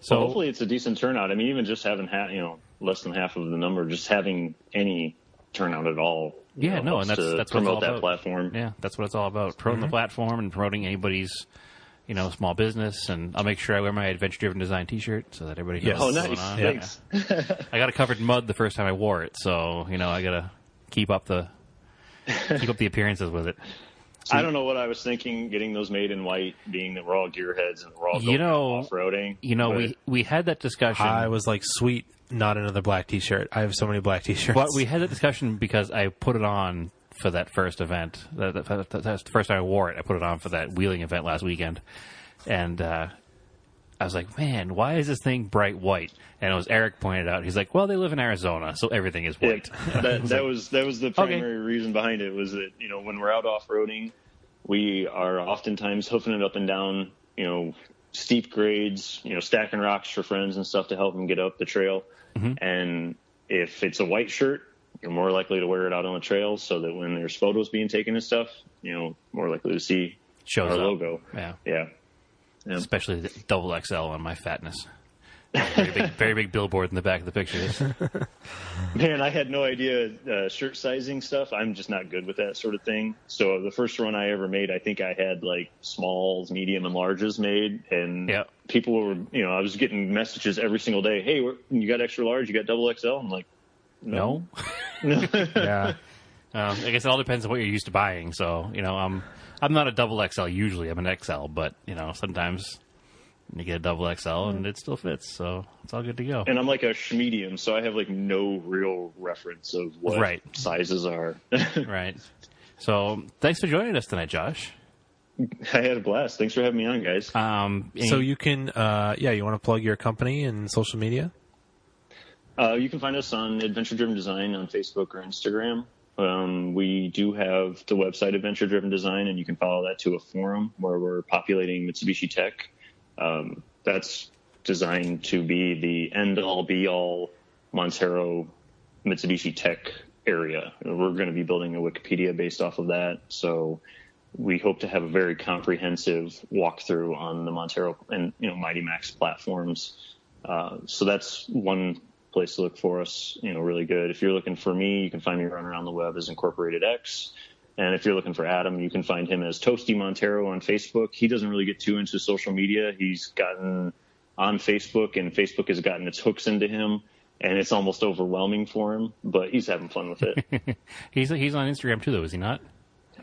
So hopefully it's a decent turnout. I mean, even just having half, you know, less than half of the number, just having any turnout at all. You Yeah, know, no, and that's- to that's what it's all promote that about. platform. Yeah, that's what it's all about. Promoting Mm-hmm. the platform and promoting anybody's, you know, small business. And I'll make sure I wear my Adventure Driven Design T-shirt so that everybody knows Yes. Oh, what's nice. going on. Thanks. Yeah. I got it covered in mud the first time I wore it, so you know I gotta keep up the keep up the appearances with it. I don't know what I was thinking getting those made in white, being that we're all gearheads and we're all You going know- off-roading. You know, but we we had that discussion, I was like, sweet, not another black T-shirt. I have so many black T-shirts. but we had that discussion because I put it on for that first event. That, that, that- that's the first time I wore it. I put it on for that wheeling event last weekend, and uh, I was like, "Man, why is this thing bright white?" And it was Eric pointed out. He's like, "Well, they live in Arizona, so everything is Yeah, white." that, that was that was the Okay. primary reason behind it was that you know when we're out off roading, we are oftentimes hoofing it up and down you know steep grades, you know stacking rocks for friends and stuff to help them get up the trail. Mm-hmm. And if it's a white shirt, you're more likely to wear it out on the trail, so that when there's photos being taken and stuff, you know more likely to see Shows our up. logo. Yeah. Yeah. Yeah. especially the double XL on my fatness. Very big, very big billboard in the back of the pictures. Man, I had no idea uh, shirt sizing stuff. I'm just not good with that sort of thing. So the first run I ever made, I think I had like smalls, medium, and larges made, and Yep. people were, you know, I was getting messages every single day. Hey, you got extra large? You got double XL? I'm like, No, yeah. um, I guess it all depends on what you're used to buying. So you know, I'm I'm not a double XL usually. I'm an XL, but you know, sometimes you get a double XL and it still fits. So it's all good to go. and I'm like a medium, so I have like no real reference of what Right. sizes are. Right. So thanks for joining us tonight, Josh. I had a blast. Thanks for having me on, guys. Um, So you can, uh, yeah, you want to plug your company and social media? Uh, you can find us on Adventure Driven Design on Facebook or Instagram. Um, we do have the website Adventure Driven Design, and you can follow that to a forum where we're populating Mitsubishi Tech. Um, that's designed to be the end all be all Montero Mitsubishi Tech area. We're going to be building a Wikipedia based off of that. So we hope to have a very comprehensive walkthrough on the Montero and you know Mighty Max platforms. Uh, so that's one place to look for us. You know, really good. If you're looking for me, you can find me running around the web as Incorporated X. And if you're looking for Adam, you can find him as Toasty Montero on Facebook. He doesn't really get too into social media. He's gotten on Facebook, and Facebook has gotten its hooks into him, and it's almost overwhelming for him. But he's having fun with it. he's he's on Instagram too, though, is he not?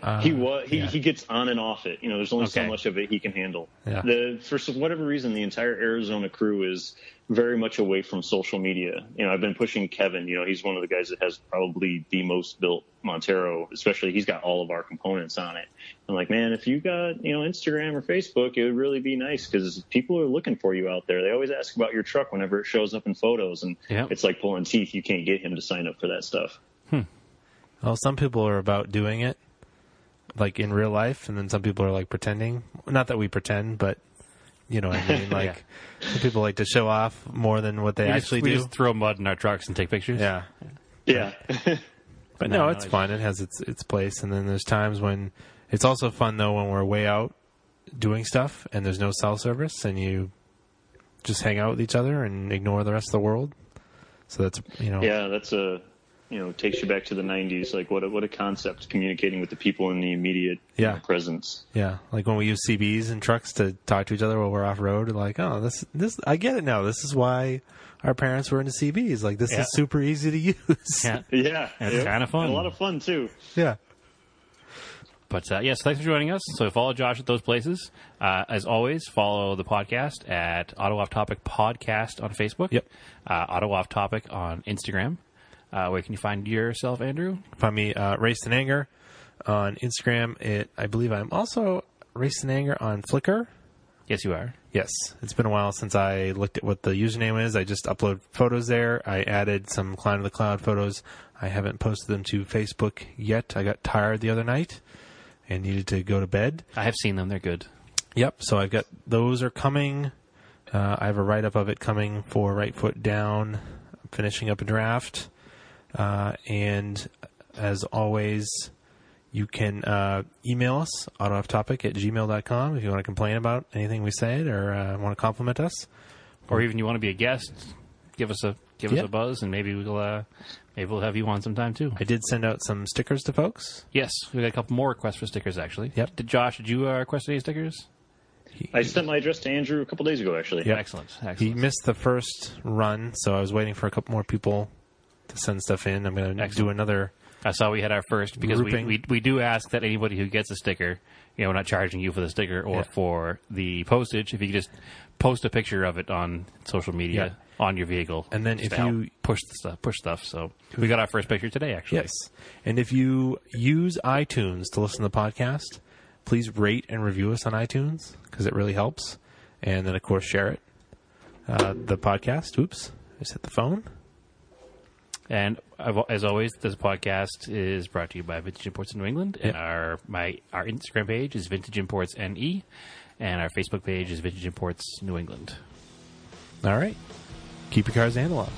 Uh, he was he, yeah. he gets on and off it. You know, there's only so much of it he can handle. Yeah. The for some- whatever reason, the entire Arizona crew is very much away from social media. You know, I've been pushing Kevin. You know, he's one of the guys that has probably the most built Montero. Especially, he's got all of our components on it. I'm like, man, if you got you know Instagram or Facebook, it would really be nice because people are looking for you out there. They always ask about your truck whenever it shows up in photos, and Yeah. it's like pulling teeth. You can't get him to sign up for that stuff. Hmm. Well, some people are about doing it, like in real life, and then some people are like pretending. Not that we pretend, but you know what I mean. Like some people like to show off more than what they We just- actually we do. just throw mud in our trucks and take pictures. Yeah, Yeah. but No, no, no, it's it's- fun. It has its its place, and then there's times when it's also fun though when we're way out doing stuff and there's no cell service, and you just hang out with each other and ignore the rest of the world. So that's you know Yeah, that's a you know takes you back to the '90s. Like what a, what a concept communicating with the people in the immediate Yeah. know, presence. Yeah, like when we use CBs and trucks to talk to each other while we're off road. Like, oh, this this I get it now. This is why our parents were into CBs. Like, this Yeah. is super easy to use. Yeah. Yeah, It's yep. kinda fun. And a lot of fun too. yeah. But uh, yes, thanks for joining us. So follow Josh at those places. Uh, as always, follow the podcast at Auto Off Topic Podcast on Facebook. Yep. Uh, Auto Off Topic on Instagram. Uh, where can you find yourself, Andrew? Find me uh, Raced in Anger on Instagram. It I believe I'm also Raced in Anger on Flickr. Yes, you are. Yes, it's been a while since I looked at what the username is. I just upload photos there. I added some Climb to the Cloud photos. I haven't posted them to Facebook yet. I got tired the other night and needed to go to bed. I have seen them. They're good. Yep. So I've got those are coming. Uh, I have a write up of it coming for Right Foot Down. I'm finishing up a draft, uh, and as always, you can uh, email us autoofftopic at gmail.com if you want to complain about anything we said or uh, want to compliment us. Or even you want to be a guest, give us a give Yeah. us a buzz, and maybe we'll uh, maybe we'll have you on sometime too. I did send out some stickers to folks. Yes, we got a couple more requests for stickers actually. Yep. Did Josh? Did you uh, request any stickers? I sent my address to Andrew a couple days ago, actually. Yep. Excellent. He missed the first run, so I was waiting for a couple more people to send stuff in. I'm going to next do another. I saw we had our first because we, we we do ask that anybody who gets a sticker, you know, we're not charging you for the sticker or Yeah. for the postage. If you could just post a picture of it on social media on your vehicle, And then if you- push the stuff, push stuff. So we got our first picture today, actually. Yes. And if you use iTunes to listen to the podcast, please rate and review us on iTunes because it really helps. And then, of course, share it. Uh, the podcast. Oops. I just hit the phone. And as always, this podcast is brought to you by Vintage Imports in New England, and Yeah. our my our Instagram page is Vintage Imports NE, and our Facebook page is Vintage Imports New England. All right. Keep your cars analog.